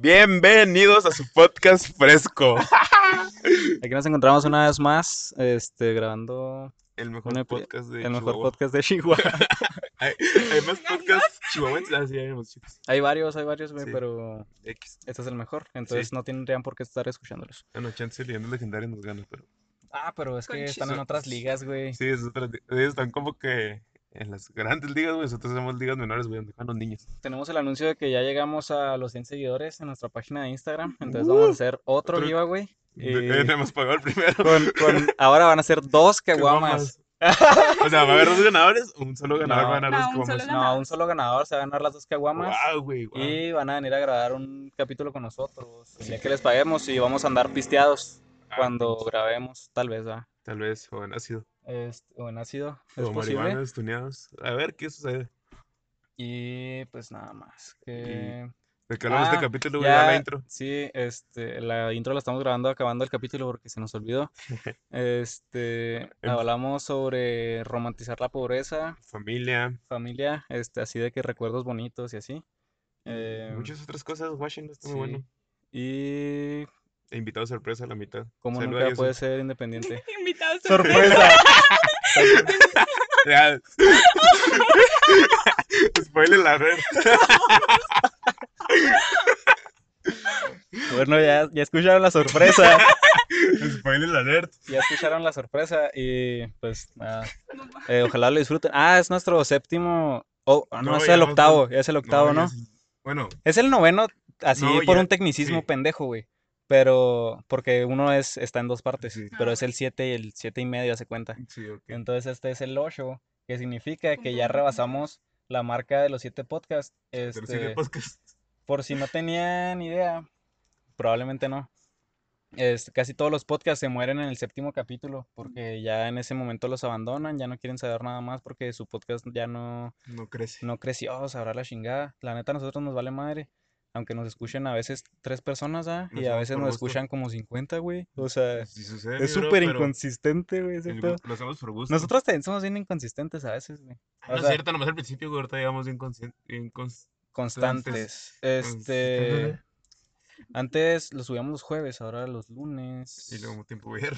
Bienvenidos a su podcast fresco. Aquí nos encontramos una vez más, este, grabando El mejor podcast de el mejor Chihuahua. podcast de Chihuahua. Hay, hay más podcasts chihuahuenses. Ah, sí, hay más chicos. hay varios, hay varios, güey, Sí. pero X. este es el mejor, entonces Sí. no tendrían por qué estar escuchándolos. Bueno, chance leyendas legendarias nos gana, pero. Ah, pero es que están en otras ligas, güey. Sí, es otra. Ellos están como que en las grandes ligas, güey. Nosotros somos ligas menores, güey, donde juegan los niños. Tenemos el anuncio de que ya llegamos a los 100 seguidores en nuestra página de Instagram, entonces vamos a hacer otro otro- giveaway. y Eh, hemos pagado el primero. con, con- ahora van a ser dos caguamas. O sea, va a haber dos ganadores. Un solo ganador No. va a ganar No, dos caguamas. No, un solo ganador se va a ganar las dos caguamas. Wow, güey. wow. Y van a venir a grabar un capítulo con nosotros. El día que les paguemos y vamos a andar pisteados Ah, cuando pues, grabemos, tal vez, ¿va? Tal vez joven ácido. Este, o en ácido, es O posible. marihuanas tuneados. A ver qué sucede. Y pues nada más. Que... ¿De qué hablamos de Ah, este capítulo? Ya la intro. Sí, este, la intro la estamos grabando acabando el capítulo porque se nos olvidó. Este, Em- hablamos sobre romantizar la pobreza, Familia. familia, este, así de que recuerdos bonitos y así. Eh, Muchas otras cosas. Washington está muy bueno. Y invitado sorpresa a la mitad. como Saluda, nunca puede ser independiente. Invitados. ¡Sorpresa! Ya. Spoiler la red. Bueno, ya, ya escucharon la sorpresa. Spoiler alert. Ya escucharon la sorpresa y pues nada. eh, ojalá lo disfruten. Ah, es nuestro séptimo. Oh, no, No, es el octavo. Ya es el octavo, ¿no? es el- Bueno, Es el noveno, así No, por ya- un tecnicismo sí. pendejo, güey. Pero, porque uno es, está en dos partes. Sí. Pero es el siete y el siete y medio, hace cuenta. sí, ok. Entonces este es el ocho, que significa que ya rebasamos la marca de los siete podcasts. Pero sí Este, de podcast. por si no tenían idea, probablemente no. Es, casi todos los podcasts se mueren en el séptimo capítulo porque ya en ese momento los abandonan, ya no quieren saber nada más porque su podcast ya no, No crece. no creció, sabrá la chingada. La neta, a nosotros nos vale madre. Aunque nos escuchen a veces tres personas, ¿ah? Lo Y a veces nos gusto. escuchan como 50, güey. O sea, Sí sucede, es súper inconsistente, güey, Lo hacemos por gusto. Nosotros también somos bien inconsistentes a veces, güey. Ah, no es sea- cierto, nomás al principio, güey. Ahorita llegamos inconsciente. Incons... Constantes. Este. Antes los subíamos los jueves, ahora los lunes. Y luego tiempo ver.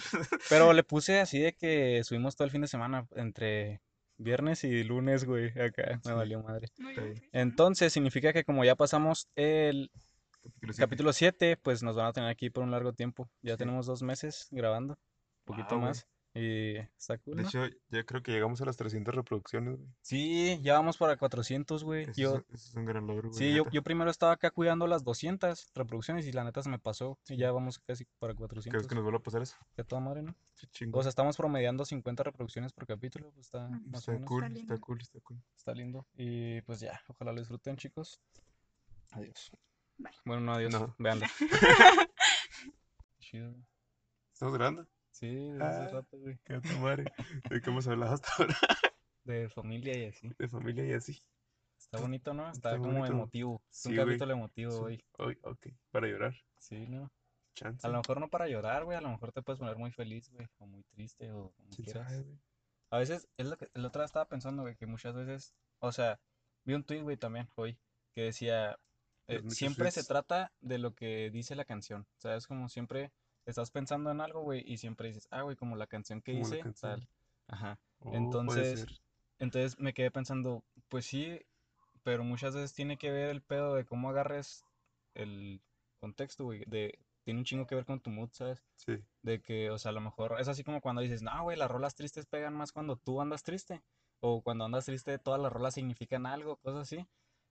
Pero le puse así de que subimos todo el fin de semana, entre viernes y lunes, güey. Acá me Sí. valió madre. Entonces significa que como ya pasamos el Capítulo siete. capítulo 7, pues nos van a tener aquí por un largo tiempo. Ya Sí. tenemos dos meses grabando, un poquito Guau, güey. Y está cool, De ¿no? hecho, ya creo que llegamos a las 300 reproducciones, güey. Sí, ya vamos para 400, güey. Eso, Yo, es, eso es un gran logro, güey. sí, yo, neta. yo primero estaba acá cuidando las 200 reproducciones y la neta se me pasó. Y ya vamos casi para 400. ¿Crees que nos vuelva a pasar eso? Que toda madre, ¿no? O sea, estamos promediando 50 reproducciones por capítulo, pues está Mm, más o Está menos. cool, Está cool, está cool. Está lindo. Y pues ya, ojalá lo disfruten, chicos. Adiós. Bye. Bueno, no adiós. No. Veanlo. Chido. güey. ¿Estamos grabando? Sí, desde Ah. hace rato, güey. Qué tu madre. ¿De qué hemos hablado hasta ahora? De familia y así. De familia y así. Está bonito, ¿no? Está, Está como bonito. emotivo. Es un Sí, güey. capítulo emotivo Sí. hoy. Hoy, ok. Para llorar. Sí, ¿no? Chance. A lo mejor no para llorar, güey. A lo mejor te puedes poner muy feliz, güey. O muy triste, o como ¿Quién quieras. sabe, güey? A veces, es lo que el otro día estaba pensando, güey, que muchas veces, o sea, vi un tweet, güey, también hoy, que decía, eh, siempre se trata de lo que dice la canción. O sea, es como siempre estás pensando en algo, güey, y siempre dices, ah, güey, como la canción que Como canción. tal. Ajá. Oh, Entonces, entonces me quedé pensando, pues sí, pero muchas veces tiene que ver el pedo de cómo agarres el contexto, güey, de, tiene un chingo que ver con tu mood, ¿sabes? Sí. De que, o sea, a lo mejor es así como cuando dices, no, güey, las rolas tristes pegan más cuando tú andas triste. O cuando andas triste, todas las rolas significan algo, cosas así.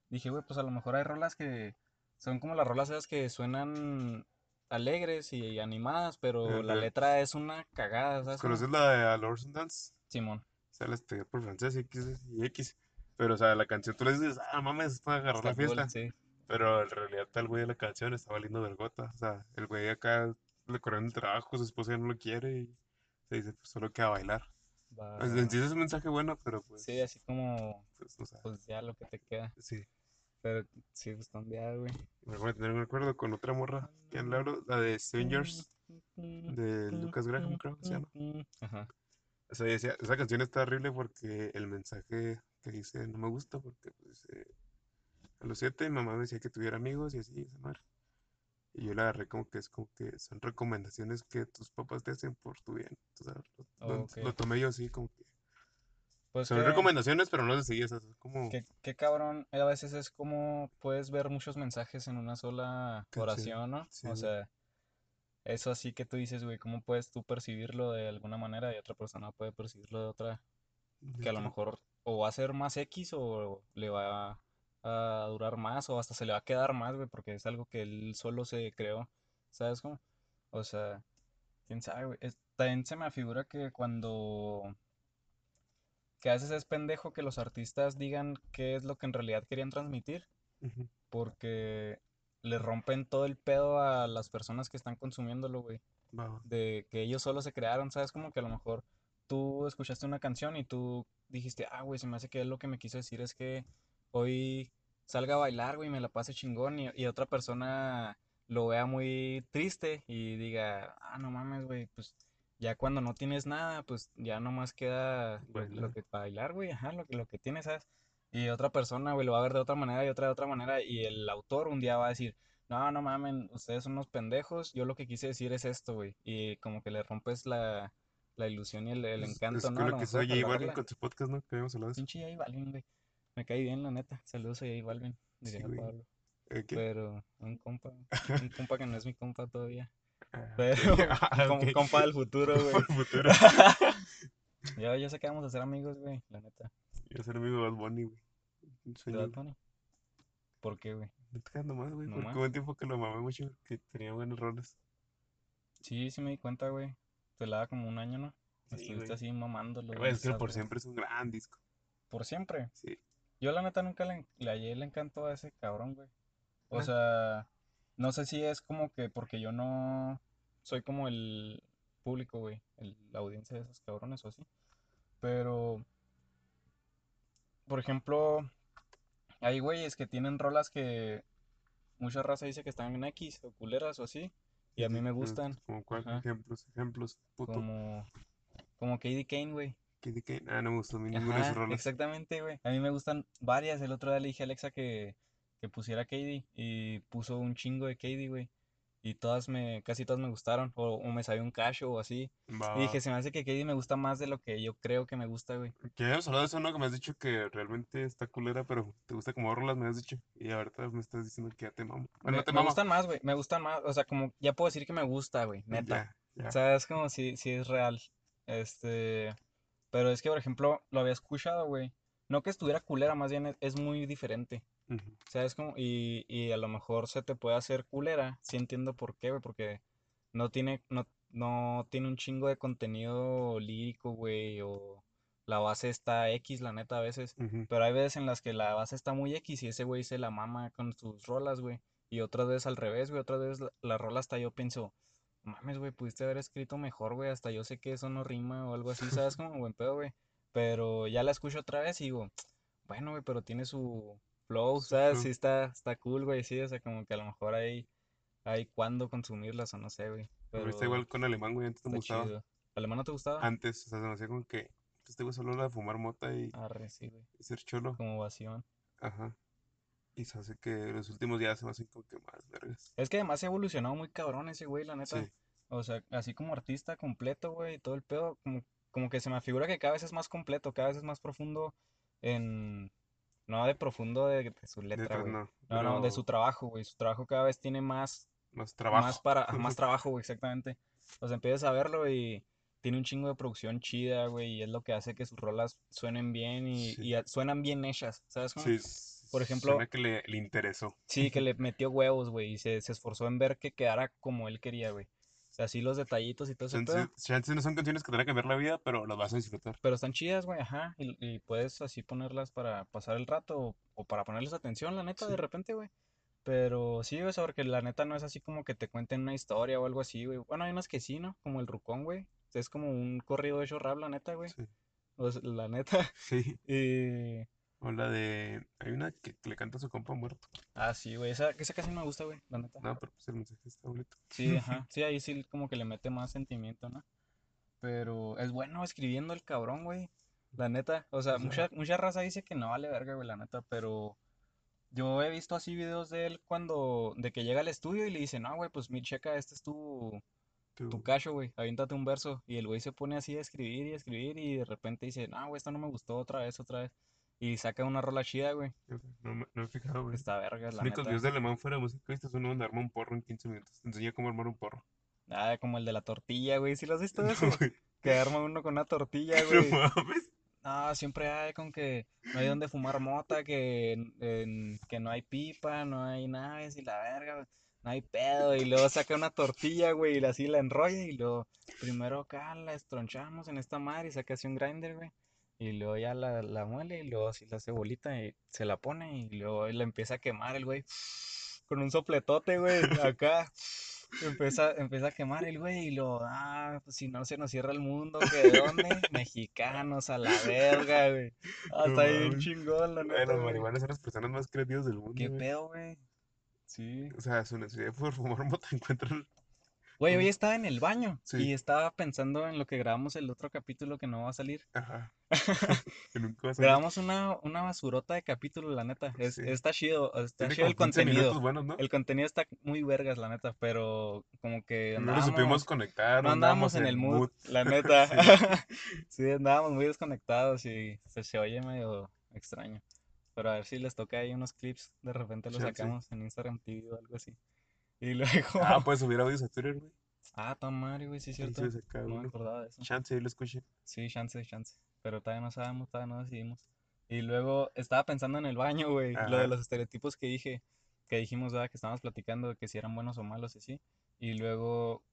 Dije, güey, pues a lo mejor hay rolas que son como las rolas esas que suenan alegres y animadas, pero la letra es una cagada, ¿sabes? ¿Conoces la de Alors and Dance? Simón. Sale este por francés X y X. Pero, o sea, la canción tú le dices, ah, mames, es para agarrar Está la cool, fiesta. sí. Pero en realidad tal güey de la canción está valiendo vergota. O sea, el güey acá le corriendo el trabajo, su esposa ya no lo quiere y se dice, pues solo queda bailar. Pues, en sí es un mensaje bueno, pero pues, Sí, así como, pues, o sea, pues ya lo que te queda. sí. Pero sí, pues también, güey. Me voy a tener un acuerdo con otra morra que hablo, la de Strangers, de Lucas Graham, creo que se llama. Ajá. O sea, decía, esa canción está horrible porque el mensaje que dice no me gusta porque pues, eh, a los siete mi mamá me decía que tuviera amigos y así, esa madre. Y yo la agarré como que es como que son recomendaciones que tus papás te hacen por tu bien. Sea, lo, lo- Ok. lo tomé yo así como que Pues son que, recomendaciones, pero no las seguí, esas, es como que, que cabrón, a veces es como puedes ver muchos mensajes en una sola oración, ¿no? sí, O sea, eso así que tú dices, güey, ¿cómo puedes tú percibirlo de alguna manera y otra persona puede percibirlo de otra? de que a lo mejor o va a ser más X o le va a durar más o hasta se le va a quedar más, güey, porque es algo que él solo se creó, ¿sabes cómo? O sea, quién sabe, güey. Es- también se me afigura que cuando... que a veces es pendejo que los artistas digan qué es lo que en realidad querían transmitir, porque le rompen todo el pedo a las personas que están consumiéndolo, güey de que ellos solo se crearon, ¿sabes? Como que a lo mejor tú escuchaste una canción y tú dijiste, ah, güey, se me hace que él lo que me quiso decir es que hoy salga a bailar, güey, y me la pase chingón y, y otra persona lo vea muy triste y diga, ah, no mames, güey, pues ya cuando no tienes nada, pues ya nomás queda lo, lo que bailar, güey, ajá, lo, que- lo que tienes, ¿sabes? Y otra persona, güey, lo va a ver de otra manera y otra de otra manera y el autor un día va a decir, no, no mamen, ustedes son unos pendejos, yo lo que quise decir es esto, güey. Y como que le rompes la, la ilusión y el, el Es, encanto, es ¿no? lo que soy J Balvin con su podcast, ¿no? Que habíamos hablado de eso. Pinche J Balvin, güey. Me cae bien, la neta. Saludos a J Balvin, Sí, diría güey. Pablo. ¿qué? Pero un compa, un compa que no es mi compa todavía. Ah, Pero ah, compa del futuro, güey. Futuro. Ya, ya sé que vamos a ser amigos, güey, la neta. Yo ser amigo de Bad Bunny, güey. Un ¿De sueño. Bad Bunny? ¿Por qué, güey? No te quedas nomás, güey. Porque hubo un tiempo que lo mamé mucho, que tenía buenos roles. Sí, sí me di cuenta, güey. Te la da como un año, ¿no? Sí, Estuviste güey. así mamándolo. Güey, es que por siempre es un gran disco. Por siempre. Sí. Yo la neta nunca le, le hallé el encanto a ese cabrón, güey. O Ah. sea, no sé si es como que porque yo no soy como el público, güey, el- la audiencia de esos cabrones o así. Pero, por ejemplo, hay güeyes que tienen rolas que mucha raza dice que están en X o culeras o así, y a mí me gustan, Como cuál, Ajá. ejemplos, ejemplos, puto. como, como Katie Kane, güey. Kid Kane. Ah, no me gustó a mí ninguna de sus rolas. exactamente, güey. A mí me gustan varias. El otro día le dije a Alexa que, que pusiera Katie y puso un chingo de Katie, güey. Y todas me, casi todas me gustaron. O, o me sabía un cacho o así. Y dije, se me hace que Katie me gusta más de lo que yo creo que me gusta, güey. Que habíamos hablado de eso, ¿no? Que me has dicho que realmente está culera, pero te gusta como rolas, me has dicho. Y ahorita me estás diciendo que ya te mamo. Bueno, Me, te me gustan más, güey. Me gustan más. O sea, como ya puedo decir que me gusta, güey. Neta. Ya, ya. O sea, es como si, si es real. Este. Pero es que, por ejemplo, lo había escuchado, güey. No que estuviera culera, más bien es, es muy diferente. Ujú. ¿Sabes cómo? Y, y a lo mejor se te puede hacer culera. Sí entiendo por qué, güey. Porque no tiene, no, no tiene un chingo de contenido lírico, güey. O la base está X, la neta, a veces. Ujú. Pero hay veces en las que la base está muy X y ese güey se la mama con sus rolas, güey. Y otras veces al revés, güey. Otras veces la, la rola hasta yo pienso, mames, güey, pudiste haber escrito mejor, güey. Hasta yo sé que eso no rima o algo así, ¿sabes? Como buen pedo, güey. Pero ya la escucho otra vez y digo, bueno, güey, pero tiene su flow, ¿sabes? flow. Sí está, está cool, güey, sí. O sea, como que a lo mejor hay, hay cuándo consumirlas o no sé, güey. Pero está igual con alemán, güey. Antes no me gustaba. chido. ¿Alemán no te gustaba? Antes, o sea, se me hacía como que pues, este güey solo era de fumar mota y, Arre, sí, güey. y ser cholo. Como ovación. Ajá. Y se hace que los últimos días se me hacen como que más vergas. Es que además se ha evolucionado muy cabrón ese güey, la neta. Sí. O sea, así como artista completo, güey, y todo el pedo, como, como que se me figura que cada vez es más completo, cada vez es más profundo en... No de profundo de, de su letra, güey. no. No, no, de su trabajo, güey. Su trabajo cada vez tiene más, más más trabajo. para, ajá, más trabajo, güey, exactamente. O sea, empiezas a verlo y tiene un chingo de producción chida, güey, y es lo que hace que sus rolas suenen bien y, Sí. y suenan bien hechas, ¿sabes cómo? Sí, Por ejemplo- suena que le, le interesó. Sí, que le metió huevos, güey, y se, se esforzó en ver que quedara como él quería, güey. Sea, así los detallitos y todo ese Chance, pedo. chance no son canciones que te van a cambiar la vida, pero las vas a disfrutar. Pero están chidas, güey, ajá. Y, y puedes así ponerlas para pasar el rato o, o para ponerles atención, la neta, Sí. de repente, güey. Pero sí, güey, porque la neta no es así como que te cuenten una historia o algo así, güey. Bueno, hay unas que sí, ¿no? Como el Rucón, güey. Es como un corrido hecho rap, la neta, güey. Sí. O sea, la neta. Sí. Y... O la de. Hay una que, le canta a su compa muerto. Ah, sí, güey. Esa, esa casi no me gusta, güey, la neta. No, pero pues el mensaje está bonito. Sí, ajá. Sí, ahí sí como que le mete más sentimiento, ¿no? Pero es bueno escribiendo el cabrón, güey. La neta. O sea, O sea- mucha, mucha raza dice que no vale verga, güey, la neta, pero yo he visto así videos de él cuando, de que llega al estudio y le dicen, no, güey, pues mi checa, este es tu, tu Tú- cacho, güey, aviéntate un verso. Y el güey se pone así a escribir y a escribir y de repente dice, no, güey, esto no me gustó otra vez, otra vez. Y saca una rola chida, güey. No, me- no me he fijado, güey. Está verga, Los la únicos videos de alemán fuera de música viste uno donde arma un porro en 15 minutos. Te enseña cómo armar un porro. Ah, como el de la tortilla, güey. ¿Sí lo has visto No, güey. Que arma uno con una tortilla, No güey. mames. No, siempre hay con que no hay donde fumar mota, que, en- que no hay pipa, no hay naves y la verga, güey, no hay pedo. Y luego saca una tortilla, güey, y así la enrolla y luego primero acá la estronchamos en esta madre y saca así un grinder, güey. Y luego ya la, la muele y luego así la hace bolita y se la pone y luego la empieza a quemar el güey con un sopletote, güey, acá. Empieza, empieza a quemar el güey y lo, ah, pues si no se nos cierra el mundo, ¿que de dónde? Mexicanos a la verga, güey. Ah, No bien mames. chingón, la neta, los marihuanos son las personas más creativas del mundo, ¿Qué güey. pedo, güey? Sí. O sea, su necesidad por fumar mota encuentran. Güey, hoy estaba en el baño Sí. y estaba pensando en lo que grabamos el otro capítulo que no va a salir. Ajá. Que nunca va a salir. Grabamos una, una basurota de capítulo, la neta. Es, Sí. Está chido, está Tiene chido el como 15 minutos contenido. buenos, ¿no? El contenido está muy vergas, la neta, pero como que No lo supimos conectar, no andábamos en el mood, la neta. Sí, andábamos muy desconectados y se, se oye medio extraño. Pero a ver si les toca ahí unos clips, de repente los sacamos en Instagram TV o algo así. Y luego... Ah, puedes subir audios a Twitter, güey. Ah, tan madre, güey, sí es cierto. acá No me acordaba de eso. Chance, ahí lo escuché. Sí, chance, chance. Pero todavía no sabemos, todavía no decidimos. Y luego estaba pensando en el baño, güey, lo de los estereotipos que dije, que dijimos, ¿verdad? Que estábamos platicando de que si eran buenos o malos y así. Y luego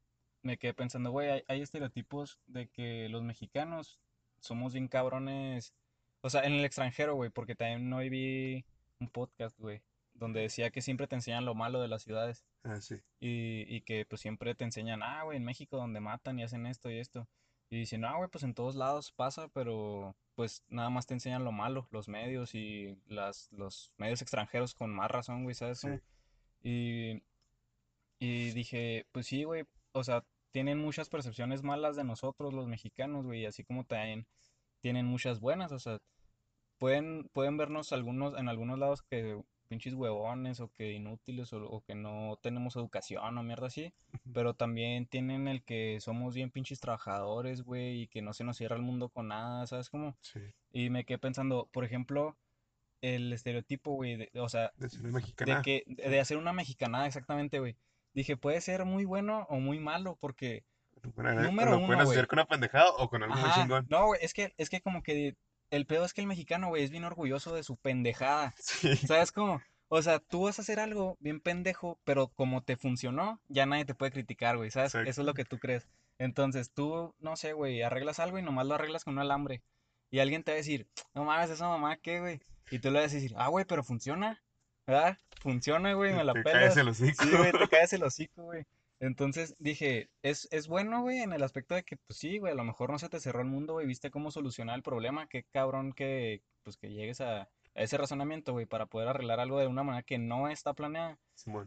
me quedé pensando, güey, hay, hay estereotipos de que los mexicanos somos bien cabrones. O sea, en el extranjero, güey, porque también hoy vi un podcast, güey, donde decía que siempre te enseñan lo malo de las ciudades. Ah, sí. Y, y que pues siempre te enseñan, ah, güey, en México donde matan y hacen esto y esto. Y dicen, ah, güey, pues en todos lados pasa, pero pues nada más te enseñan lo malo, los medios y las, los medios extranjeros con más razón, güey, ¿sabes? Sí. Y, y dije, pues sí, güey, o sea, tienen muchas percepciones malas de nosotros, los mexicanos, güey, así como también tienen muchas buenas, o sea, pueden, pueden vernos algunos, en algunos lados que pinches huevones o que inútiles o, o que no tenemos educación o mierda así, pero también tienen el que somos bien pinches trabajadores, güey, y que no se nos cierra el mundo con nada, ¿sabes cómo? Sí. Y me quedé pensando, por ejemplo, el estereotipo, güey, de- o sea, De cine de mexicana. que de de hacer una mexicanada exactamente, güey. Dije, puede ser muy bueno o muy malo porque Bueno, número lo uno, pueden asociar con una pendejada o con algo muy chingón. no, güey, es que es que como que el pedo es que el mexicano, güey, es bien orgulloso de su pendejada. Sí. ¿Sabes cómo? O sea, tú vas a hacer algo bien pendejo, pero como te funcionó, ya nadie te puede criticar, güey, ¿sabes? Eso es lo que tú crees. Entonces, tú, no sé, güey, arreglas algo y nomás lo arreglas con un alambre. Y alguien te va a decir, no mames, esa mamá, ¿qué, güey? Y tú le vas a decir, ah, güey, pero funciona, ¿verdad? Funciona, güey, me la Te pelas. caes el hocico. Sí, güey, te caes el hocico, güey. Entonces dije, es, es bueno, güey, en el aspecto de que, pues sí, güey, a lo mejor no se te cerró el mundo, güey, viste cómo solucionar el problema, qué cabrón que, pues que llegues a, a ese razonamiento, güey, para poder arreglar algo de una manera que no está planeada.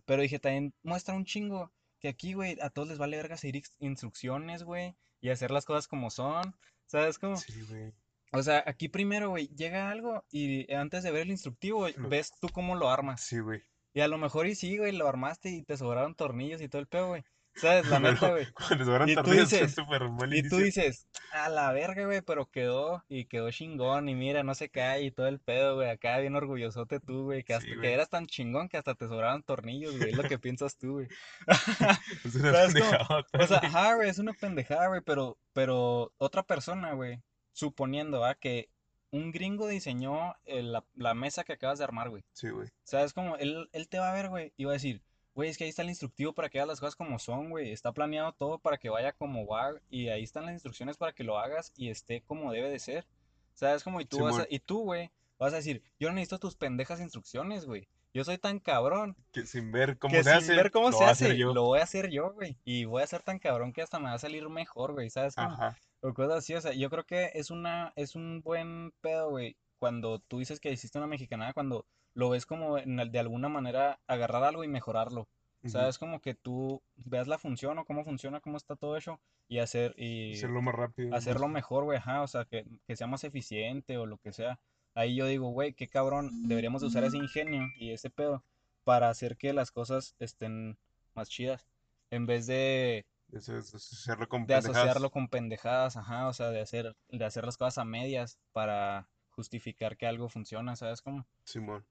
Pero dije, también muestra un chingo que aquí, güey, a todos les vale verga seguir instrucciones, güey, y hacer las cosas como son, ¿sabes cómo? Sí, güey. O sea, aquí primero, güey, llega algo y antes de ver el instructivo, güey, ves tú cómo lo armas. Sí, güey. Y a lo mejor y sí, güey, lo armaste y te sobraron tornillos y todo el pedo, güey. ¿Sabes? La neta, güey. Cuando sobran Y tú tornillos, es dices- súper Y tú dices, a la verga, güey, pero quedó y quedó chingón y mira, no se cae y todo el pedo, güey. Acá bien orgullosote tú, güey, que, hasta, Sí, que eras tan chingón que hasta te sobraron tornillos, güey. Es lo que piensas tú, güey. Es una pendejada. O sea, ajá, güey, es una pendejada, güey, pero, pero otra persona, güey, suponiendo, ¿va? Que un gringo diseñó eh, la, la mesa que acabas de armar, güey. Sí, güey. ¿Sabes cómo? Él, él te va a ver, güey, y va a decir, güey, es que ahí está el instructivo para que hagas las cosas como son, güey. Está planeado todo para que vaya como va, y ahí están las instrucciones para que lo hagas y esté como debe de ser. ¿Sabes cómo? Y tú vas a, y tú, güey, vas a decir, yo no necesito tus pendejas instrucciones, güey. Yo soy tan cabrón Que sin ver cómo que se sin hace, ver cómo lo se hace, yo. lo voy a hacer yo, güey. Y voy a ser tan cabrón que hasta me va a salir mejor, güey. ¿Sabes cómo? Ajá. O cosas así, o sea, yo creo que es una, es un buen pedo, güey, cuando tú dices que hiciste una mexicanada, cuando lo ves como en el- de alguna manera agarrar algo y mejorarlo. Ujú. ¿Sabes? Como que tú veas la función o cómo funciona, cómo está todo hecho y hacer, y Hacerlo más rápido. hacerlo más- mejor, güey, ajá, o sea, que, que sea más eficiente o lo que sea. ahí yo digo, güey, qué cabrón, deberíamos de usar ese ingenio y ese pedo para hacer que las cosas estén más chidas. En vez de, Eso es asociarlo con de pendejadas. asociarlo con pendejadas, ajá, o sea, de hacer, de hacer las cosas a medias para justificar que algo funciona, ¿sabes cómo? Simón.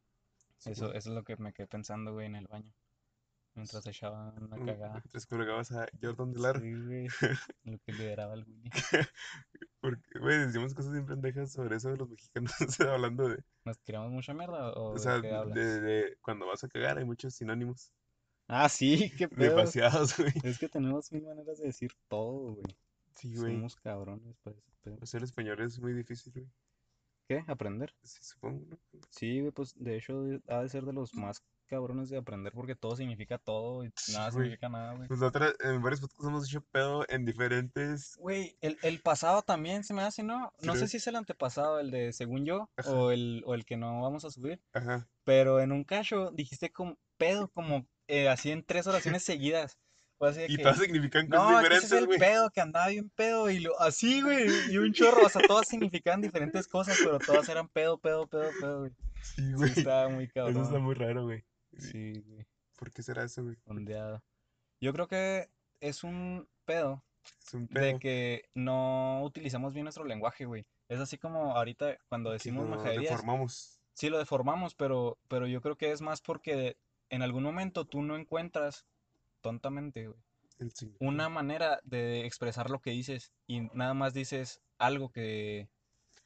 Eso, Simón. eso es lo que me quedé pensando, güey, en el baño. Mientras echaba una Mm, cagada. Mientras colgabas a Jordan de Lara. Sí, güey. Lo que lideraba el Willy. Porque, güey, decimos cosas bien pendejas sobre eso de los mexicanos, hablando de, ¿Nos tiramos mucha mierda o o de sea, de, de cuando vas a cagar hay muchos sinónimos. Ah, sí, qué pedo. Demasiados, güey. Es que tenemos mil maneras de decir todo, güey. Sí, güey. Somos cabrones para ese pedo. Hacer español es muy difícil, güey. ¿Qué? ¿Aprender? Sí, supongo, ¿no? Sí, güey, pues de hecho ha de ser de los más cabrones de aprender porque todo significa todo y nada güey. significa nada, güey. Pues la otra, en varios podcasts hemos hecho pedo en diferentes. Güey, el, el pasado también se me hace, ¿no? No sé si es el antepasado, el de según yo, Ajá. o el, o el que no vamos a subir, Ajá. pero en un cacho dijiste como pedo, como eh, así en tres oraciones seguidas. Así de Y que, todas significan cosas No, es que ese es diferentes, el güey. pedo, que andaba bien pedo y lo, así, güey, y un chorro, o sea, todas significaban diferentes cosas, pero todas eran pedo, pedo, pedo, pedo, güey. Sí, Sí, güey. estaba muy Eso está cabrón. muy raro, güey. Sí, güey, ¿Por qué será eso, güey? ondeado. Yo creo que es un pedo Es un de pedo. que no utilizamos bien nuestro lenguaje, güey. Es así como ahorita cuando decimos lo majaderías, deformamos. sí lo deformamos, pero, pero yo creo que es más porque en algún momento tú no encuentras, tontamente, güey, una manera de expresar lo que dices y nada más dices algo que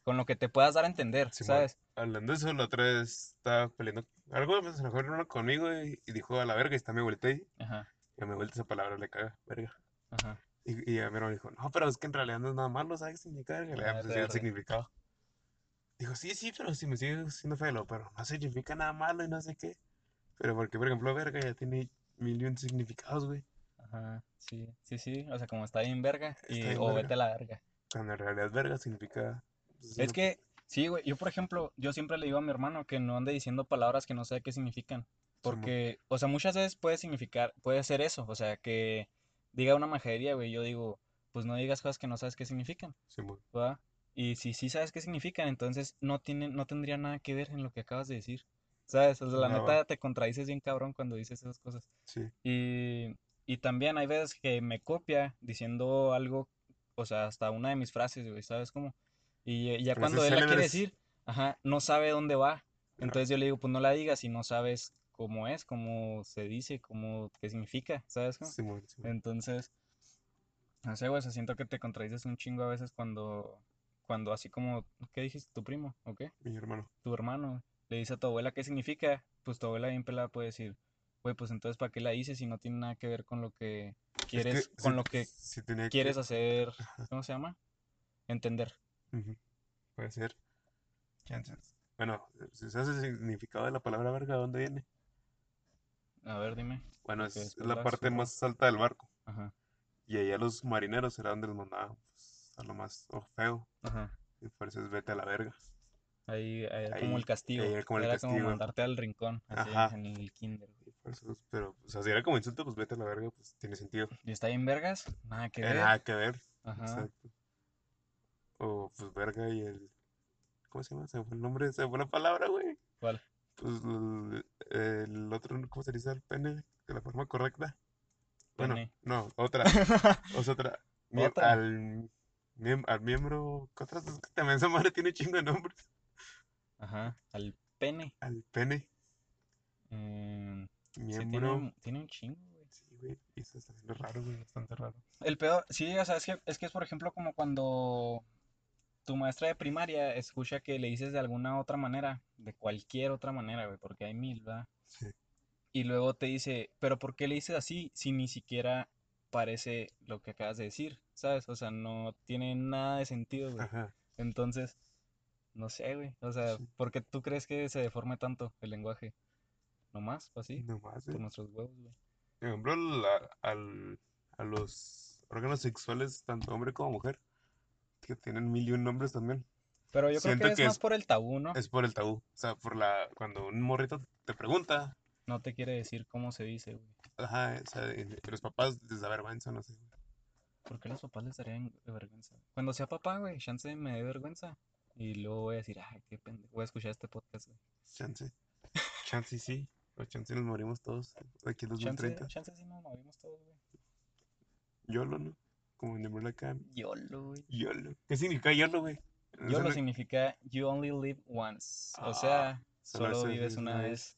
con lo que te puedas dar a entender. ¿sabes? Hablando de eso, la otra vez estaba peleando. Algo se enojó uno conmigo y, y dijo a la verga y está mi abuelita ahí. Ajá, Y a mi abuelita esa palabra le caga, verga. ajá. Y, y a mi hermano dijo, no, pero es que en realidad no es nada malo, ¿sabes qué significa verga? Le sí, el significado. Dijo, sí, sí, pero si me sigue siendo feo, pero no significa nada malo y no sé qué. Pero porque, por ejemplo, verga ya tiene mil significados, güey. Ajá, sí, sí, sí, o sea, como está bien verga y bien o verga. vete a la verga. Cuando en realidad verga significa... pues, Es que, sí, güey, yo por ejemplo, yo siempre le digo a mi hermano que no ande diciendo palabras que no sé qué significan, porque, o sea, muchas veces puede significar, puede ser eso, o sea, que diga una majadería, güey, yo digo, pues no digas cosas que no sabes qué significan, Simón. ¿verdad? Y si sí sabes qué significan, entonces no tiene, no tendría nada que ver en lo que acabas de decir, ¿sabes? O sea, la No. neta te contradices bien cabrón cuando dices esas cosas. Sí. Y, y también hay veces que me copia diciendo algo, o sea, hasta una de mis frases, güey, ¿sabes cómo? Y, eh, ya cuando él la quiere decir, ajá, no sabe dónde va. Entonces yo le digo, pues no la digas si no sabes cómo es, cómo se dice, cómo, qué significa, ¿sabes cómo? Simón, Simón. Entonces, no sé, güey, o sea, siento que te contradices un chingo a veces cuando, cuando así como, ¿qué dijiste? ¿Tu primo? ¿O qué? Mi hermano. tu hermano le dice a tu abuela qué significa, pues tu abuela bien pelada puede decir, güey, pues entonces ¿para qué la dices si no tiene nada que ver con lo que Es quieres, que con lo que quieres hacer, ¿cómo se llama? Entender. Puede ser. Chances. Bueno, si sabes el significado de la palabra verga, ¿de dónde viene? A ver, dime. Bueno, es la parte más alta del barco. Ajá, Y allá los marineros era donde los mandaban pues, a lo más o feo. ajá. Y por eso es vete a la verga. Ahí, ahí era Ahí- como el castigo. ahí era como el Era como castigo. mandarte al rincón, así Ajá. en el kinder. por eso, pero, o sea, si era como insulto, pues vete a la verga, pues tiene sentido. ¿Y está bien vergas? Nada que Eh, ver. Nada que ver. Ajá. Exacto. O pues verga y el. ¿Cómo se llama? Se fue el nombre, se fue la palabra, güey. ¿Cuál? Pues el, el otro, ¿cómo se dice al pene? De la forma correcta. Bueno, Pene. no, otra. O sea, otra. Otra. Al, al miembro. ¿qué otras? También esa madre tiene chingo de nombres. Ajá, al pene. Al pene. Mm, sí, Miembro. tiene, tiene un chingo, güey. Sí, güey. Eso está raro, güey. Bastante raro. El peor, sí, o sea, es que, es que es por ejemplo como cuando tu maestra de primaria escucha que le dices de alguna otra manera, de cualquier otra manera, güey, porque hay mil, ¿verdad? Sí. Y luego te dice, pero ¿por qué le dices así si ni siquiera parece lo que acabas de decir? ¿Sabes? O sea, no tiene nada de sentido, güey. Ajá. Entonces, no sé, güey. O sea, Sí. ¿por qué tú crees que se deforme tanto el lenguaje? ¿Nomás? ¿O así? No más, Por güey. nuestros huevos, güey. Por ejemplo, la- al, a los órganos sexuales, tanto hombre como mujer, que tienen mil y un nombres también. Pero yo creo Siento que es más es- por el tabú, ¿no? Es por el tabú. O sea, por la. Cuando un morrito te pregunta, No te quiere decir cómo se dice, güey. ajá, o sea, y los papás les da vergüenza, no sé. ¿Por qué los papás les darían vergüenza? Cuando sea papá, güey, chance me dé vergüenza. Y luego voy a decir, ay, qué pendejo, voy a escuchar este podcast, güey. Chance. Chance sí. O chance nos morimos todos aquí Chance, 2030. chance sí nos movimos todos, güey. YOLO, ¿no? Como en Umbrella Academy. YOLO, güey. YOLO. ¿Qué significa YOLO, güey? YOLO no- significa You Only Live Once. O Ah, sea, solo vives vive una vez.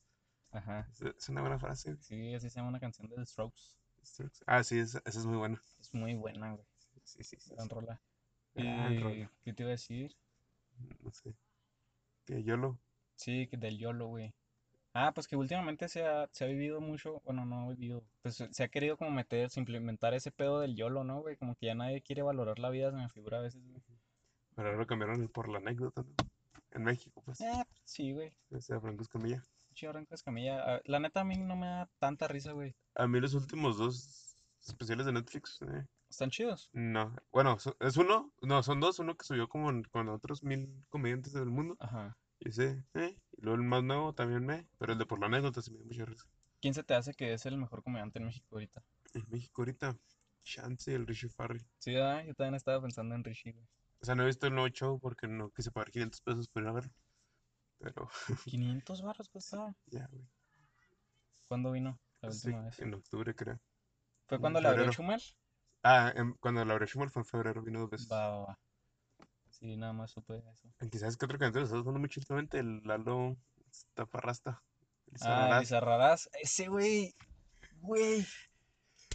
Ajá. Es- una buena frase. güey. Sí, así se llama una canción de The Strokes. Strokes. Ah, sí, esa, esa es muy buena. Es muy buena, güey. Sí, sí, sí. Gran rola. Gran Y, rola. ¿qué te iba a decir? No sé. Que YOLO. Sí, que del YOLO, güey. Ah, pues que últimamente se ha, se ha vivido mucho, bueno, no ha vivido, pues se ha querido como meter, implementar ese pedo del YOLO, ¿no, güey? Como que ya nadie quiere valorar la vida, se me figura a veces, güey. Pero ahora lo cambiaron por la anécdota, ¿no? En México, pues. Eh, sí, güey. O sea, Franco Escamilla. Chido Franco Escamilla. Ah, La neta a mí no me da tanta risa, güey. A mí los últimos dos especiales de Netflix, eh, Están chidos. no. Bueno, es uno, no, son dos. Uno que subió como con otros mil comediantes del mundo. Ajá. Y ese, eh. Y luego el más nuevo también me. Pero el de por la anécdota se me dio mucha risa. ¿Quién se te hace que es el mejor comediante en México ahorita? En México ahorita, Chance y el Richie Farrell. Sí, yo también estaba pensando en Richie, güey. O sea, no he visto el nuevo show porque no quise pagar 500 pesos por ir a verlo. Pero 500 barros costaba. ya, güey. ¿Cuándo vino la Sí, última vez? en octubre creo. ¿Fue cuando le abrió. Chumel? Ah, en- cuando Laura Schumer fue en febrero, vino dos veces. Va, va, va. Sí, nada más supe eso. Aunque sabes que otro canción está usando mucho últimamente, el Lalo Taparrasta. El Ah, Sararás. Lizarrarás. Ese güey. Güey.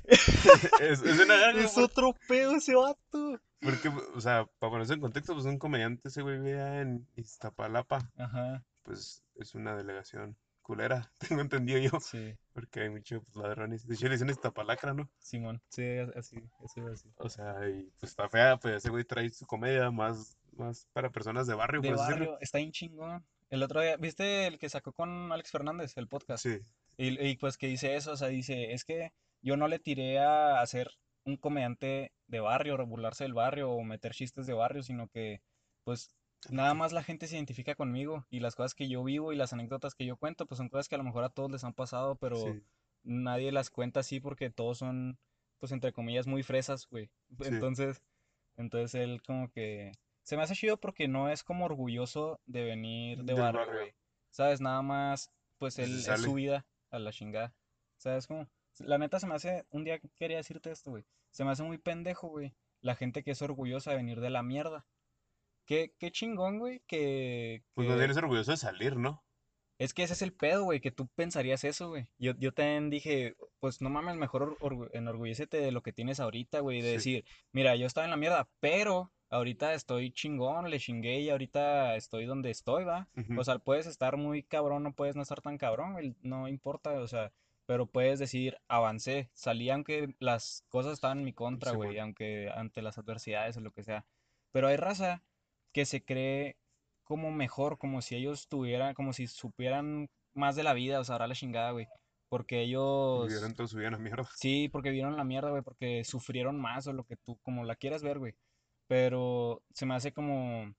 es, es una ganga, Es por- otro pedo ese vato. porque, o sea, para ponerse en contexto, pues un comediante ese güey vivía en Iztapalapa, Ajá. pues es una delegación culera, tengo entendido yo, Sí, porque hay muchos ladrones. De hecho, le dicen Iztapalacra, ¿no? Simón. Sí, así, eso iba a decir. O sea, y pues está fea, pues ese güey trae su comedia más, más para personas de barrio, De así decirlo. barrio, está bien chingón. El otro día, ¿viste el que sacó con Alex Fernández, el podcast? Sí, Y, y pues que dice eso, o sea, dice, es que yo no le tiré a hacer un comediante de barrio, o burlarse del barrio o meter chistes de barrio, sino que pues nada más la gente se identifica conmigo y las cosas que yo vivo y las anécdotas que yo cuento, pues son cosas que a lo mejor a todos les han pasado, pero sí, nadie las cuenta así porque todos son, pues entre comillas, muy fresas, güey. Sí. Entonces, entonces él como que se me hace chido porque no es como orgulloso de venir de barrio, güey. ¿Sabes? Nada más, pues Que se él es su vida a la chingada. ¿Sabes cómo? La neta se me hace, un día quería decirte esto, güey. Se me hace muy pendejo, güey. La gente que es orgullosa de venir de la mierda. Qué, qué chingón, güey, que, pues que- no eres orgulloso de salir, ¿no? es que ese es el pedo, güey, que tú pensarías eso, güey. Yo, yo también dije, pues no mames, mejor or- orgu- enorgullécete de lo que tienes ahorita, güey, de Sí. decir, mira, yo estaba en la mierda, pero ahorita estoy chingón, le chingué y ahorita estoy donde estoy, ¿va? O sea, puedes estar muy cabrón, no puedes no estar tan cabrón, güey, no importa, o sea, pero puedes decir, avancé, salí aunque las cosas estaban en mi contra, güey, aunque ante las adversidades o lo que sea. Pero hay raza que se cree como mejor, como si ellos tuvieran, como si supieran más de la vida, o sea, ahora la chingada, güey. Porque ellos... Vivieron toda su vida en la mierda. Sí, porque vieron la mierda, güey, porque sufrieron más o lo que tú, como la quieras ver, güey. Pero se me hace como